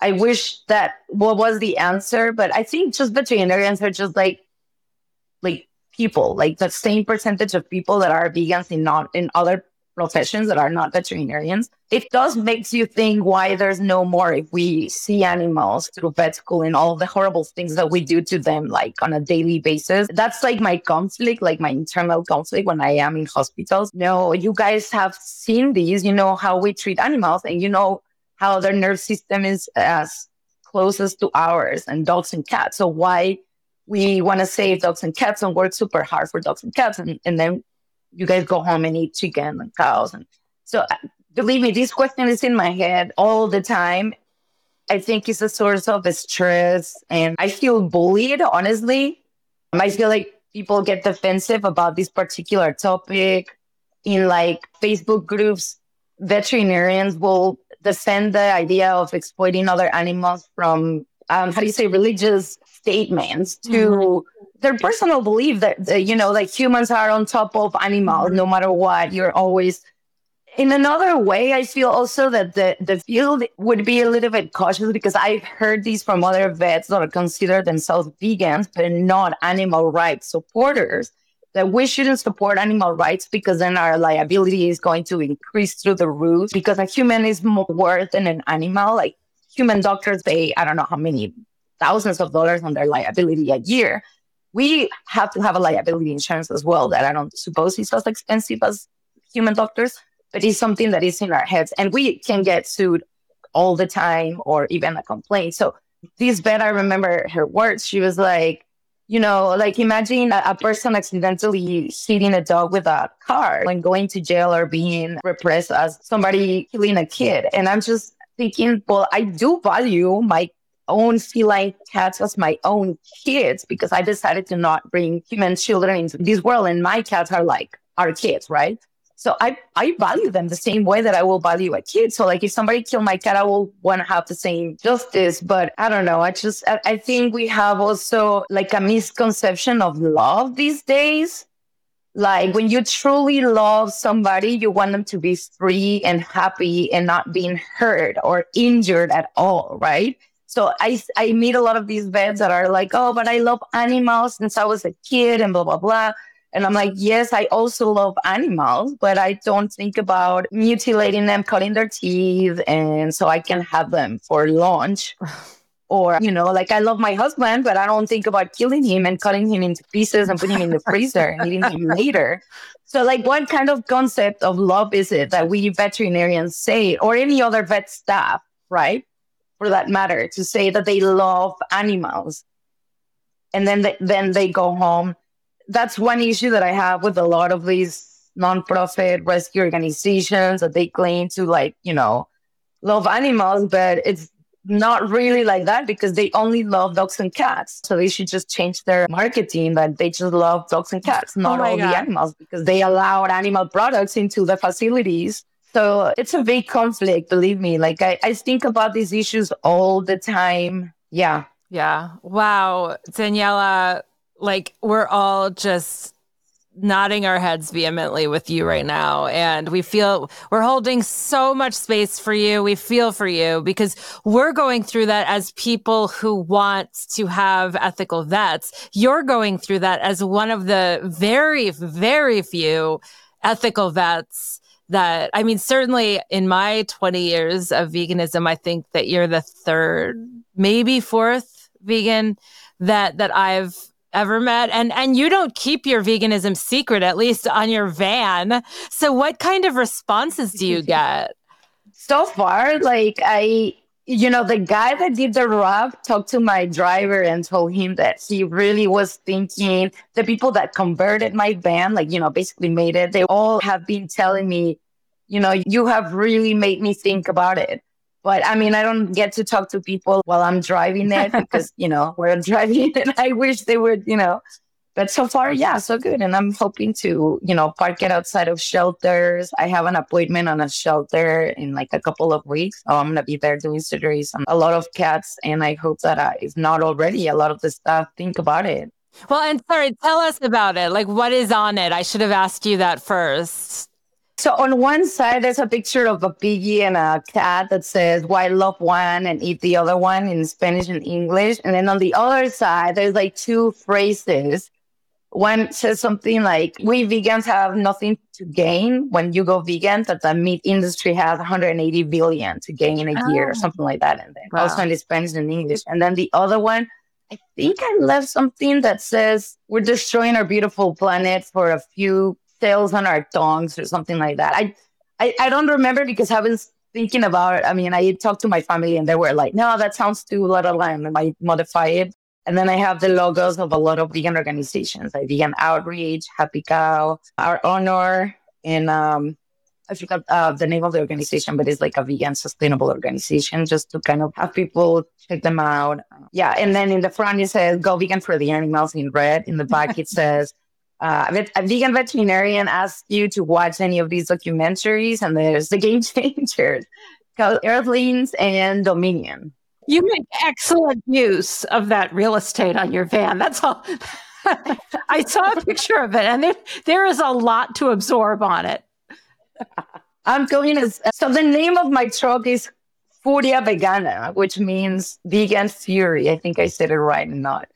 I wish that what was the answer, but I think just veterinarians are just like, like people, like the same percentage of people that are vegans in not in other professions that are not veterinarians. It does makes you think why there's no more if we see animals through vet school and all the horrible things that we do to them like on a daily basis. That's like my conflict, like my internal conflict when I am in hospitals. No, you guys have seen these, you know how we treat animals and you know how their nerve system is as closest to ours and dogs and cats. So why we want to save dogs and cats and work super hard for dogs and cats. And, and then you guys go home and eat chicken and cows. And so, uh, believe me, this question is in my head all the time. I think it's a source of stress. And I feel bullied, honestly. I feel like people get defensive about this particular topic in like Facebook groups. Veterinarians will defend the idea of exploiting other animals from um, how do you say religious statements to mm-hmm. their personal belief that, that, you know like humans are on top of animals mm-hmm. no matter what you're always in another way i feel also that the, the field would be a little bit cautious because i've heard these from other vets that are consider themselves vegans but not animal rights supporters that we shouldn't support animal rights because then our liability is going to increase through the roof because a human is more worth than an animal like human doctors pay, I don't know how many thousands of dollars on their liability a year. We have to have a liability insurance as well that I don't suppose is as expensive as human doctors, but it's something that is in our heads and we can get sued all the time or even a complaint. So this vet, I remember her words. She was like, you know, like imagine a, a, person accidentally hitting a dog with a car and going to jail or being repressed as somebody killing a kid. And I'm just thinking, well, I do value my own feline cats as my own kids because I decided to not bring human children into this world. And my cats are like our kids, right? So I, I value them the same way that I will value a kid. So like if somebody killed my cat, I will want to have the same justice. But I don't know. I just, I, I think we have also like a misconception of love these days. Like when you truly love somebody, you want them to be free and happy and not being hurt or injured at all, right? So I, I meet a lot of these vets that are like, oh, but I love animals since I was a kid and blah, blah, blah. And I'm like, yes, I also love animals, but I don't think about mutilating them, cutting their teeth, and so I can have them for lunch. or, you know, like I love my husband, but I don't think about killing him and cutting him into pieces and putting him in the freezer and eating him later. So, like, what kind of concept of love is it that we veterinarians say, or any other vet staff, right? For that matter, to say that they love animals. And then they, then they go home that's one issue that I have with a lot of these nonprofit rescue organizations that they claim to like, you know, love animals, but it's not really like that because they only love dogs and cats. So they should just change their marketing that they just love dogs and cats, not oh all God. the animals, because they allowed animal products into the facilities. So it's a big conflict, believe me. Like I, I think about these issues all the time. Yeah. Yeah. Wow. Daniela, like we're all just nodding our heads vehemently with you right now. And we feel we're holding so much space for you. We feel for you because we're going through that as people who want to have ethical vets. You're going through that as one of the very, very few ethical vets that, I mean, certainly in my 20 years of veganism, I think that you're the third, maybe fourth vegan that, that I've ever met. And and you don't keep your veganism secret at least on your van. So what kind of responses do you get? So far like i you know the guy that did the wrap talked to my driver and told him that he really was thinking the people that converted my van like you know basically made it they all have been telling me you know you have really made me think about it. But I mean, I don't get to talk to people while I'm driving it because, you know, we're driving and I wish they would, you know, but so far, yeah, so good. And I'm hoping to, you know, park it outside of shelters. I have an appointment on a shelter in like a couple of weeks. Oh, I'm going to be there doing surgeries on a lot of cats. And I hope that I, if not already, a lot of the staff think about it. Well, and sorry, tell us about it. Like, what is on it? I should have asked you that first. So on one side, there's a picture of a piggy and a cat that says, "Why love one and eat the other one" in Spanish and English. And then on the other side, there's like two phrases. One says something like, "We vegans have nothing to gain when you go vegan." That the meat industry has 180 billion to gain in a oh. year, or ah. something like that. And then wow. also in Spanish and English. And then the other one, I think I left something that says, "We're destroying our beautiful planet for a few tails on our tongues or something like that. I, I, I don't remember because I was thinking about it. I mean, I talked to my family and they were like, no, that sounds too little and I might modify it. And then I have the logos of a lot of vegan organizations like Vegan Outreach, Happy Cow, Our Honor, and um, I forgot uh, the name of the organization, but it's like a vegan sustainable organization just to kind of have people check them out. Yeah. And then in the front, it says go vegan for the animals in red. In the back, it says uh, a vegan veterinarian asks you to watch any of these documentaries, and there's the game changers called Earthlings and Dominion. You make excellent use of that real estate on your van. That's all. I saw a picture of it, and there, there is a lot to absorb on it. I'm going to. so. The name of my truck is Furia Vegana, which means vegan fury. I think I said it right not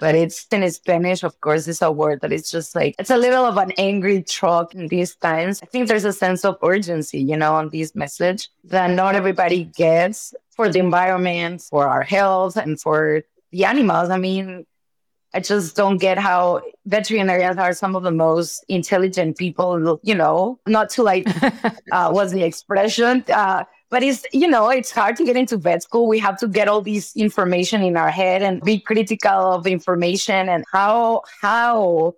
but it's in Spanish, of course, it's a word that it's just like, it's a little of an angry truck in these times. I think there's a sense of urgency, you know, on this message that not everybody gets for the environment, for our health, and for the animals. I mean, I just don't get how veterinarians are some of the most intelligent people, you know, not to like, uh, what's the expression? Uh, but it's, you know, it's hard to get into vet school. We have to get all this information in our head and be critical of information and how, how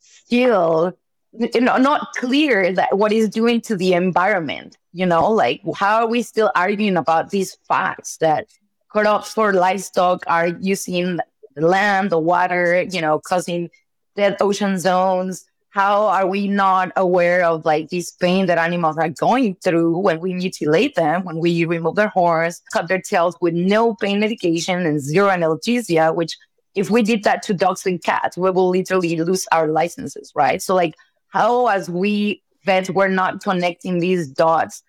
still you know, not clear that what is doing to the environment, you know, like how are we still arguing about these facts that crops for livestock are using the land, the water, you know, causing dead ocean zones. How are we not aware of like this pain that animals are going through when we mutilate them, when we remove their horns, cut their tails with no pain medication and zero analgesia, which if we did that to dogs and cats, we will literally lose our licenses, right? So like how as we vets we're not connecting these dots.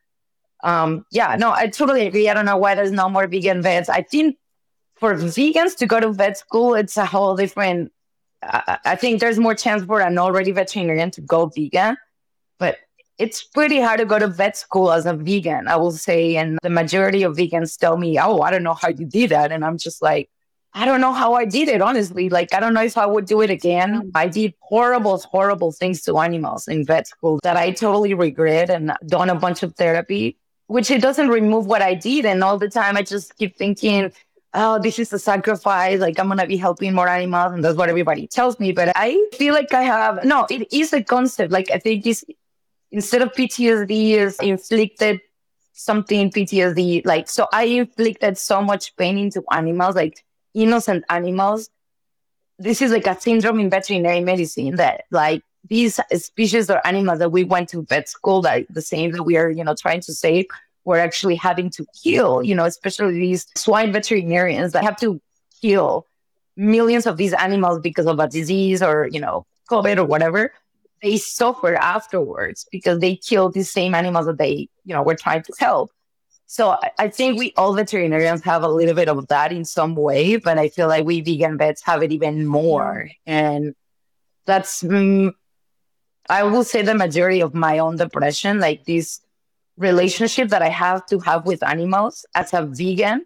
Um, yeah, no, I totally agree. I don't know why there's no more vegan vets. I think for vegans to go to vet school, it's a whole different. Uh, I think there's more chance for an already veterinarian to go vegan, but it's pretty hard to go to vet school as a vegan, I will say. And the majority of vegans tell me, "Oh, I don't know how you did that," and I'm just like, I don't know how I did it, honestly. Like, I don't know if I would do it again. I did horrible, horrible things to animals in vet school that I totally regret and done a bunch of therapy, which it doesn't remove what I did. And all the time I just keep thinking, oh, this is a sacrifice. Like, I'm going to be helping more animals. And that's what everybody tells me. But I feel like I have, no, it is a concept. Like, I think this, instead of PTSD, is inflicted something PTSD. Like, so I inflicted so much pain into animals. Like, innocent animals. This is like a syndrome in veterinary medicine that like these species or animals that we went to vet school that the same that we are, you know, trying to save, we're actually having to kill, you know, especially these swine veterinarians that have to kill millions of these animals because of a disease or, you know, COVID or whatever. They suffer afterwards because they kill these same animals that they, you know, were trying to help. So I think we all veterinarians have a little bit of that in some way, but I feel like we vegan vets have it even more. And that's, mm, I will say the majority of my own depression, like this relationship that I have to have with animals as a vegan.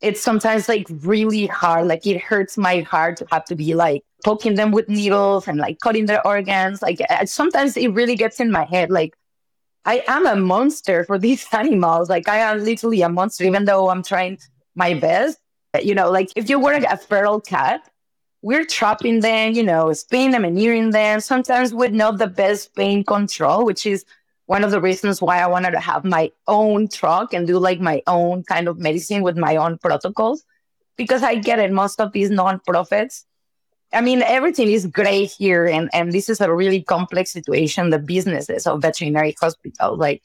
It's sometimes like really hard. Like it hurts my heart to have to be like poking them with needles and like cutting their organs. Like sometimes it really gets in my head. Like, I am a monster for these animals. Like I am literally a monster, even though I'm trying my best. You know, like if you were a feral cat, we're trapping them, you know, spaying them and nearing them, sometimes with not the best pain control, which is one of the reasons why I wanted to have my own truck and do like my own kind of medicine with my own protocols. Because I get it, most of these non-profits I mean, everything is great here, and, and this is a really complex situation. The businesses of veterinary hospitals, like,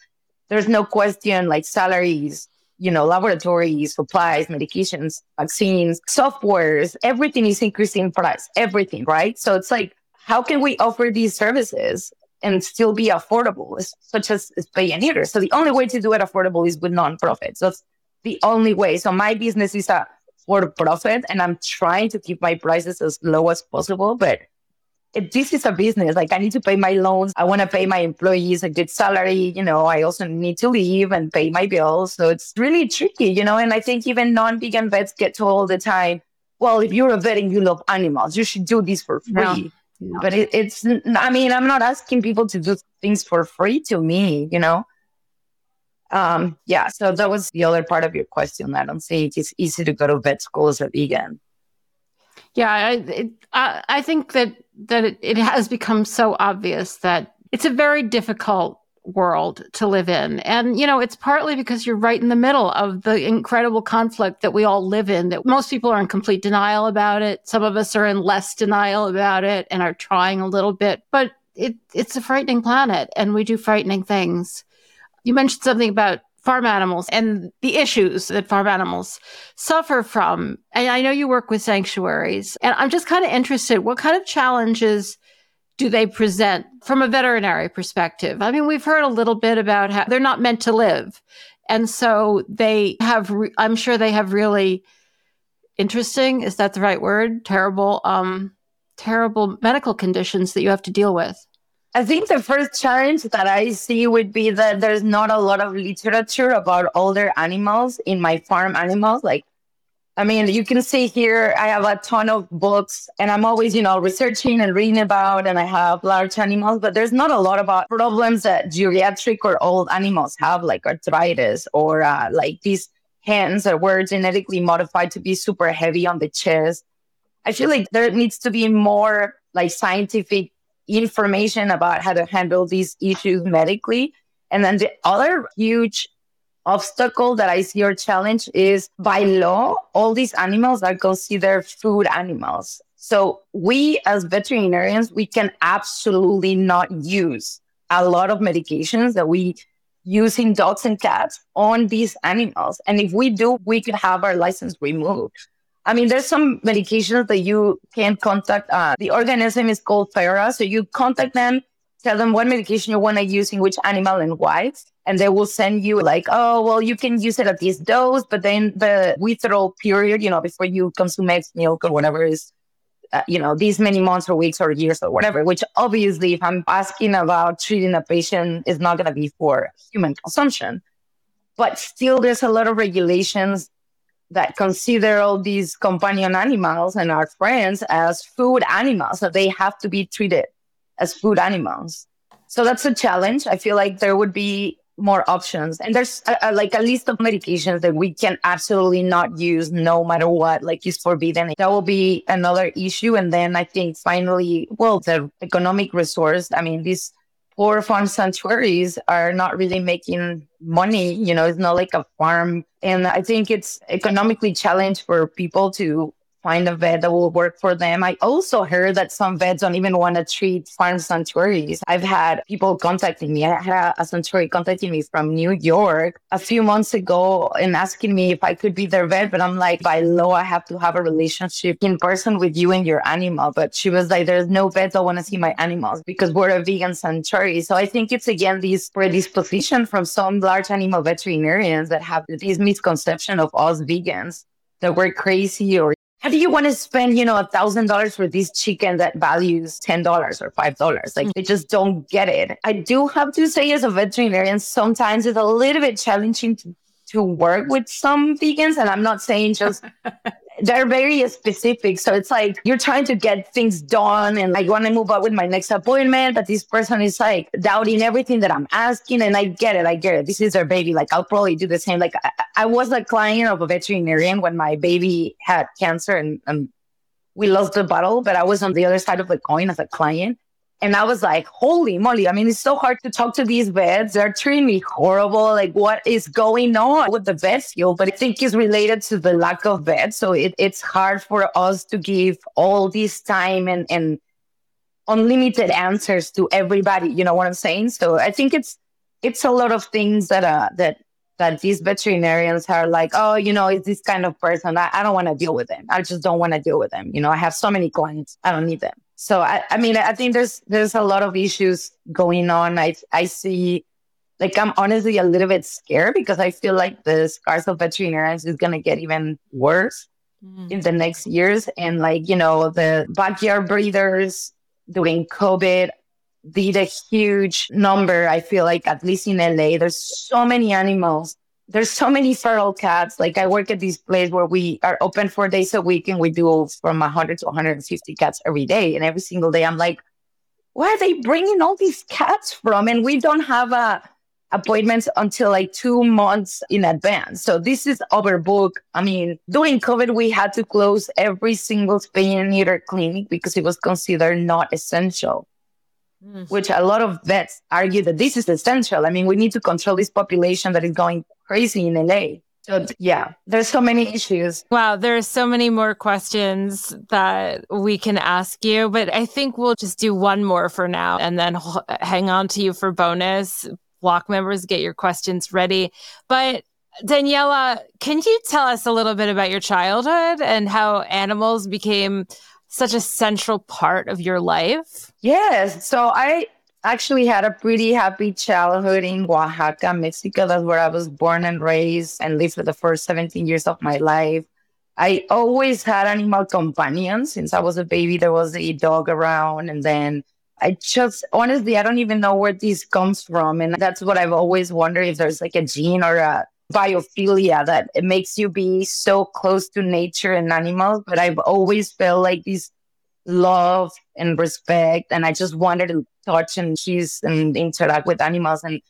there's no question, like salaries, you know, laboratories, supplies, medications, vaccines, softwares, everything is increasing price, everything, right? So it's like, how can we offer these services and still be affordable, such as, as pay and neuter? So the only way to do it affordable is with nonprofits. That's the only way. So my business is a for profit and I'm trying to keep my prices as low as possible. But this is a business, like I need to pay my loans, I want to pay my employees a good salary, you know, I also need to leave and pay my bills. So it's really tricky, you know, and I think even non vegan vets get told all the time, well, if you're a vet and you love animals, you should do this for free. No, But it, it's, I mean, I'm not asking people to do things for free to me, you know? Um, yeah, so that was the other part of your question. I don't think it's easy to go to vet school as a vegan. Yeah, I, it, I, I think that that it, it has become so obvious that it's a very difficult world to live in. And, you know, it's partly because you're right in the middle of the incredible conflict that we all live in, that most people are in complete denial about it. Some of us are in less denial about it and are trying a little bit, but it, it's a frightening planet and we do frightening things. You mentioned something about farm animals and the issues that farm animals suffer from. And I know you work with sanctuaries, and I'm just kind of interested what kind of challenges do they present from a veterinary perspective? I mean, we've heard a little bit about how they're not meant to live. And so they have, re- I'm sure they have really interesting, is that the right word? Terrible, um, terrible medical conditions that you have to deal with. I think the first challenge that I see would be that there's not a lot of literature about older animals in my farm animals. Like, I mean, you can see here, I have a ton of books and I'm always, you know, researching and reading about, and I have large animals, but there's not a lot about problems that geriatric or old animals have, like arthritis or uh, like these hands that were genetically modified to be super heavy on the chest. I feel like there needs to be more like scientific information about how to handle these issues medically. And then the other huge obstacle that I see or challenge is by law, all these animals are considered food animals. So we as veterinarians, we can absolutely not use a lot of medications that we use in dogs and cats on these animals. And if we do, we could have our license removed. I mean, there's some medications that you can contact. Uh, the organism is called FARAD. So you contact them, tell them what medication you want to use in which animal and why and they will send you like, oh, well, you can use it at this dose, but then the withdrawal period, you know, before you consume X milk or whatever is, uh, you know, these many months or weeks or years or whatever, which obviously, if I'm asking about treating a patient, is not going to be for human consumption. But still, there's a lot of regulations that consider all these companion animals and our friends as food animals, so they have to be treated as food animals. So that's a challenge. I feel like there would be more options. And there's a, a, like a list of medications that we can absolutely not use no matter what, like is forbidden. That will be another issue. And then I think finally, well, the economic resource, I mean, these poor farm sanctuaries are not really making money. You know, it's not like a farm. And I think it's economically challenged for people to find a vet that will work for them. I also heard that some vets don't even want to treat farm sanctuaries. I've had people contacting me. I had a sanctuary contacting me from New York a few months ago and asking me if I could be their vet. But I'm like, by law, I have to have a relationship in person with you and your animal. But she was like, there's no vets that want to see my animals because we're a vegan sanctuary. So I think it's again this predisposition from some large animal veterinarians that have this misconception of us vegans that we're crazy or how do you want to spend, you know, a thousand dollars for this chicken that values ten dollars or five dollars? Like they just don't get it. I do have to say, as a veterinarian, sometimes it's a little bit challenging to, to work with some vegans, and I'm not saying just they're very specific. So it's like you're trying to get things done and I want to move on with my next appointment, but this person is like doubting everything that I'm asking. And I get it. I get it. This is their baby. Like I'll probably do the same. Like I, I was a client of a veterinarian when my baby had cancer and, and we lost the battle, but I was on the other side of the coin as a client. And I was like, holy moly. I mean, it's so hard to talk to these vets. They're treating me horrible. Like, what is going on with the vet field? But I think it's related to the lack of vets. So it, it's hard for us to give all this time and, and unlimited answers to everybody. You know what I'm saying? So I think it's, it's a lot of things that, uh, that, that these veterinarians are like, oh, you know, it's this kind of person. I, I don't want to deal with them. I just don't want to deal with them. You know, I have so many clients. I don't need them. So I, I mean, I think there's there's a lot of issues going on. I I see, like I'm honestly a little bit scared because I feel like the scars of veterinarians is gonna get even worse mm. in the next years. And like you know, the backyard breeders during COVID did a huge number. I feel like at least in LA, there's so many animals there's so many feral cats. Like I work at this place where we are open four days a week and we do from 100 to 150 cats every day. And every single day, I'm like, where are they bringing all these cats from? And we don't have a uh, appointments until like two months in advance. So this is overbooked. I mean, during COVID, we had to close every single spay and neuter clinic because it was considered not essential. Mm. Which a lot of vets argue that this is essential. I mean, we need to control this population that is going crazy in LA. So yeah, there's so many issues. Wow, there's so many more questions that we can ask you, but I think we'll just do one more for now and then h- hang on to you for bonus. Flock members, get your questions ready. But Daniela, can you tell us a little bit about your childhood and how animals became such a central part of your life? Yes. So I actually had a pretty happy childhood in Oaxaca, Mexico. That's where I was born and raised and lived for the first 17 years of my life. I always had animal companions. Since I was a baby, there was a dog around. And then I just, honestly, I don't even know where this comes from. And that's what I've always wondered if there's like a gene or a biophilia that it makes you be so close to nature and animals. But I've always felt like this love and respect. And I just wanted to touch and kiss and interact with animals. And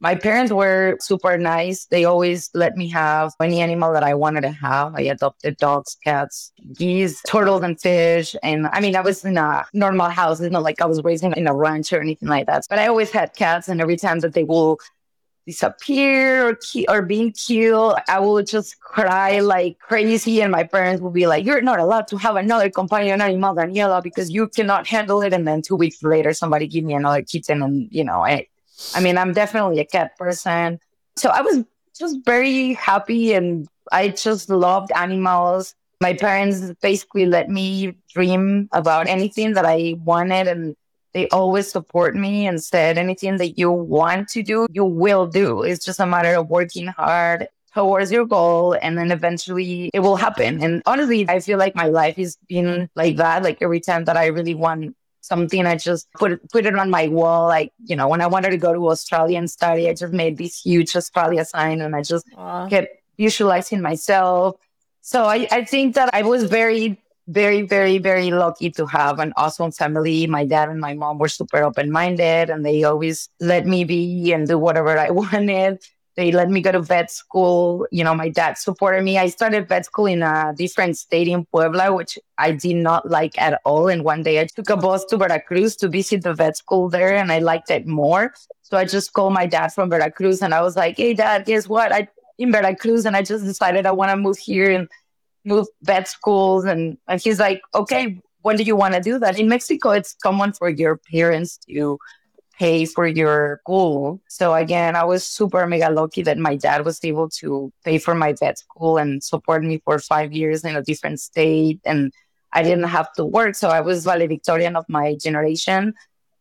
my parents were super nice. They always let me have any animal that I wanted to have. I adopted dogs, cats, geese, turtles, and fish. And I mean, I was in a normal house. It's not like I was raising in a ranch or anything like that. But I always had cats. And every time that they will disappear or, ki- or being killed, I would just cry like crazy. And my parents would be like, You're not allowed to have another companion animal, Daniela, because you cannot handle it. And then two weeks later, somebody give me another kitten. And, you know, I, I mean, I'm definitely a cat person. So I was just very happy and I just loved animals. My parents basically let me dream about anything that I wanted and they always support me and said anything that you want to do, you will do. It's just a matter of working hard towards your goal and then eventually it will happen. And honestly, I feel like my life has been like that. Like every time that I really want something, I just put it, put it on my wall. Like, you know, when I wanted to go to Australia and study, I just made this huge Australia sign and I just Aww. kept visualizing myself. So I, I think that I was very very, very, very lucky to have an awesome family. My dad and my mom were super open minded and they always let me be and do whatever I wanted. They let me go to vet school. You know, my dad supported me. I started vet school in a different state in Puebla, which I did not like at all. And one day I took a bus to Veracruz to visit the vet school there and I liked it more. So I just called my dad from Veracruz and I was like, hey, dad, guess what? I'm in Veracruz and I just decided I want to move here and move vet schools. And, and he's like, okay, when do you want to do that? In Mexico, it's common for your parents to pay for your school. So again, I was super mega lucky that my dad was able to pay for my vet school and support me for five years in a different state. And I didn't have to work. So I was valedictorian of my generation.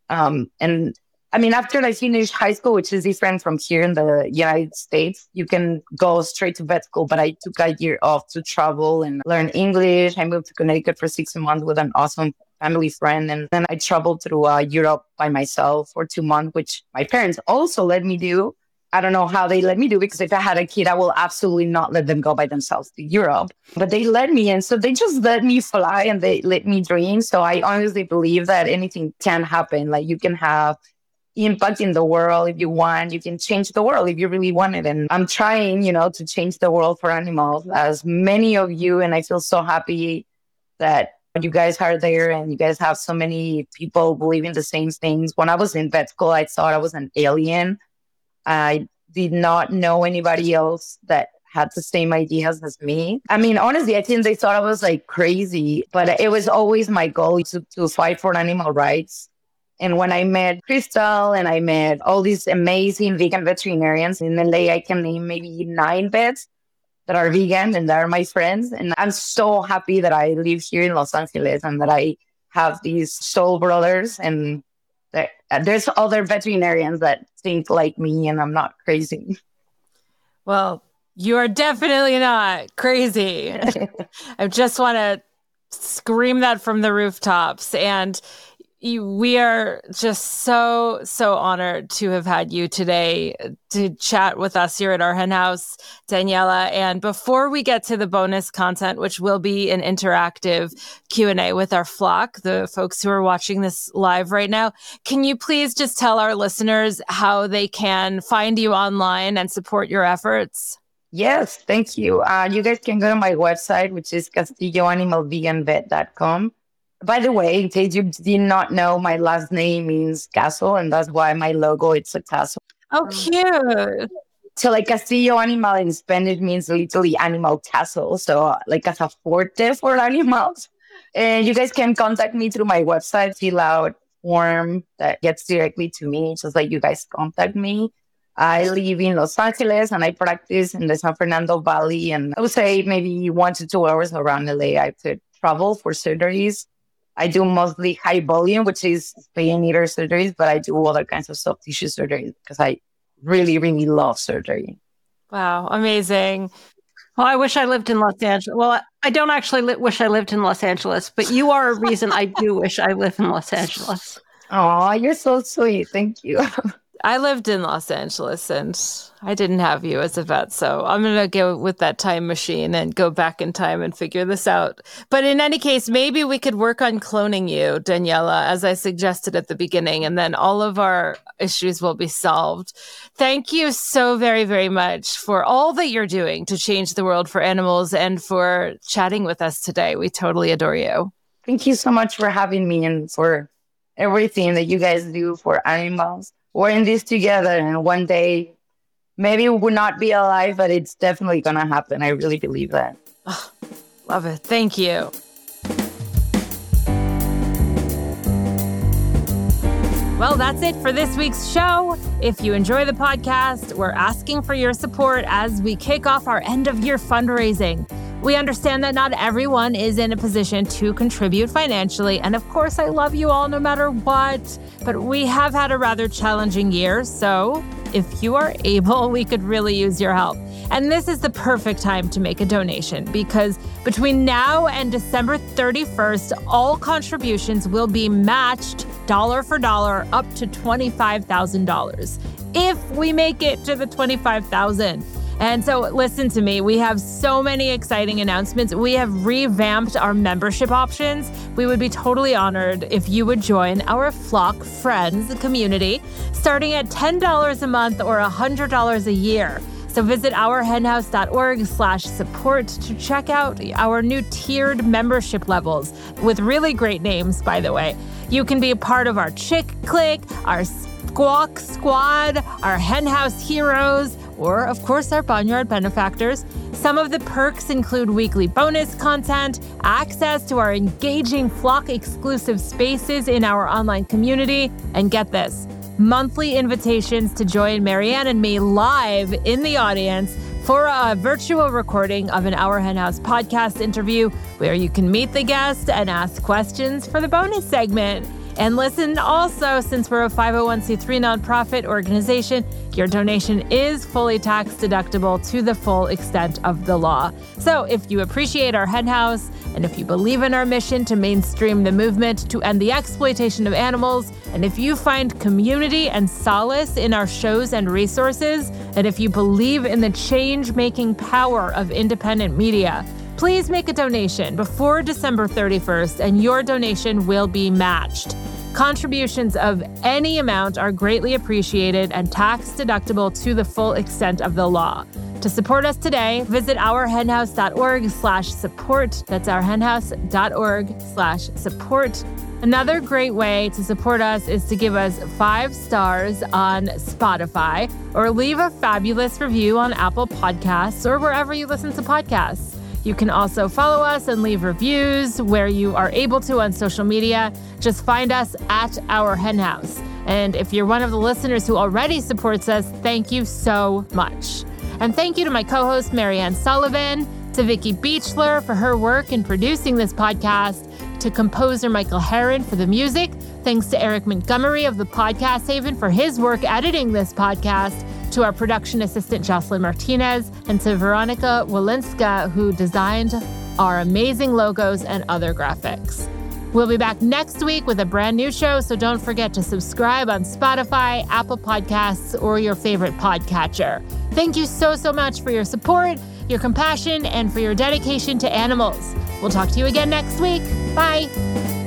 Um, and I mean, after I finished high school, which is different from here in the United States, you can go straight to vet school. But I took a year off to travel and learn English. I moved to Connecticut for six months with an awesome family friend. And then I traveled through uh, Europe by myself for two months, which my parents also let me do. I don't know how they let me do because if I had a kid, I will absolutely not let them go by themselves to Europe. But they let me. And so they just let me fly and they let me dream. So I honestly believe that anything can happen. Like you can have impact in the world if you want. You can change the world if you really want it. And i'm trying you know to change the world for animals as many of you and i feel so happy that you guys are there and you guys have so many people believing the same things. When i was in vet school i thought i was an alien. I did not know anybody else that had the same ideas as me. I mean, honestly, I think they thought I was like crazy, but it was always my goal to, to fight for animal rights and when I met Crystal and I met all these amazing vegan veterinarians in LA, I can name maybe nine vets that are vegan and that are my friends. And I'm so happy that I live here in Los Angeles and that I have these soul brothers and uh, there's other veterinarians that think like me and I'm not crazy. Well, you are definitely not crazy. I just want to scream that from the rooftops. And we are just so so honored to have had you today to chat with us here at our hen house daniela. And before we get to the bonus content which will be an interactive q&a with our flock the folks who are watching this live right now can you please just tell our listeners how they can find you online and support your efforts? Yes thank you. Uh, you guys can go to my website which is castilloanimalveganvet.com by the way, in case you did not know, my last name means castle, and that's why my logo it's a castle. Oh, um, cute! So, like Castillo Animal in Spanish means literally animal castle. So, like as a forte for animals. And you guys can contact me through my website, fill out form that gets directly to me, just like you guys contact me. I live in Los Angeles and I practice in the San Fernando Valley. And I would say maybe one to two hours around LA, I could travel for surgeries. I do mostly high volume, which is spay and neuter surgeries, but I do other kinds of soft tissue surgeries because I really, really love surgery. Wow, amazing. Well, I wish I lived in Los Angeles. Well, I don't actually li- wish I lived in Los Angeles, but you are a reason I do wish I live in Los Angeles. Oh, you're so sweet. Thank you. I lived in Los Angeles and I didn't have you as a vet. So I'm to go with that time machine and go back in time and figure this out. But in any case, maybe we could work on cloning you, Daniela, as I suggested at the beginning, and then all of our issues will be solved. Thank you so very, very much for all that you're doing to change the world for animals and for chatting with us today. We totally adore you. Thank you so much for having me and for everything that you guys do for animals. We're in this together, and one day maybe we will not be alive, but it's definitely to happen. I really believe that. Oh, love it. Thank you. Well, that's it for this week's show. If you enjoy the podcast, we're asking for your support as we kick off our end of year fundraising. We understand that not everyone is in a position to contribute financially. And of course, I love you all no matter what. But we have had a rather challenging year. So if you are able, we could really use your help. And this is the perfect time to make a donation because between now and December 31st, all contributions will be matched dollar for dollar up to $25,000 if we make it to the 25,000. And so, listen to me. We have so many exciting announcements. We have revamped our membership options. We would be totally honored if you would join our Flock Friends community, starting at $10 a month or $100 a year. So visit ourhenhouse.org slash support to check out our new tiered membership levels with really great names, by the way. You can be a part of our Chick Click, our Squawk Squad, our Henhouse Heroes, or, of course, our Barnyard benefactors. Some of the perks include weekly bonus content, access to our engaging flock exclusive spaces in our online community, and get this monthly invitations to join Mariann and me live in the audience for a virtual recording of an Our Hen House podcast interview where you can meet the guest and ask questions for the bonus segment. And listen also, since we're a 501c3 nonprofit organization, your donation is fully tax deductible to the full extent of the law. So if you appreciate our henhouse and if you believe in our mission to mainstream the movement to end the exploitation of animals, and if you find community and solace in our shows and resources, and if you believe in the change making power of independent media, please make a donation before December 31st, and your donation will be matched. Contributions of any amount are greatly appreciated and tax deductible to the full extent of the law. To support us today, visit ourhenhouse.org slash support. That's ourhenhouse.org slash support. Another great way to support us is to give us five stars on Spotify or leave a fabulous review on Apple Podcasts or wherever you listen to podcasts. You can also follow us and leave reviews where you are able to on social media. Just find us at Our Hen House. And if you're one of the listeners who already supports us, thank you so much. And thank you to my co host, Mariann Sullivan, to Vicki Beechler for her work in producing this podcast, to composer Michael Herron for the music. Thanks to Eric Montgomery of the Podcast Haven for his work editing this podcast to our production assistant, Jocelyn Martinez, and to Veronica Walinska, who designed our amazing logos and other graphics. We'll be back next week with a brand new show, so don't forget to subscribe on Spotify, Apple Podcasts, or your favorite podcatcher. Thank you so, so much for your support, your compassion, and for your dedication to animals. We'll talk to you again next week. Bye.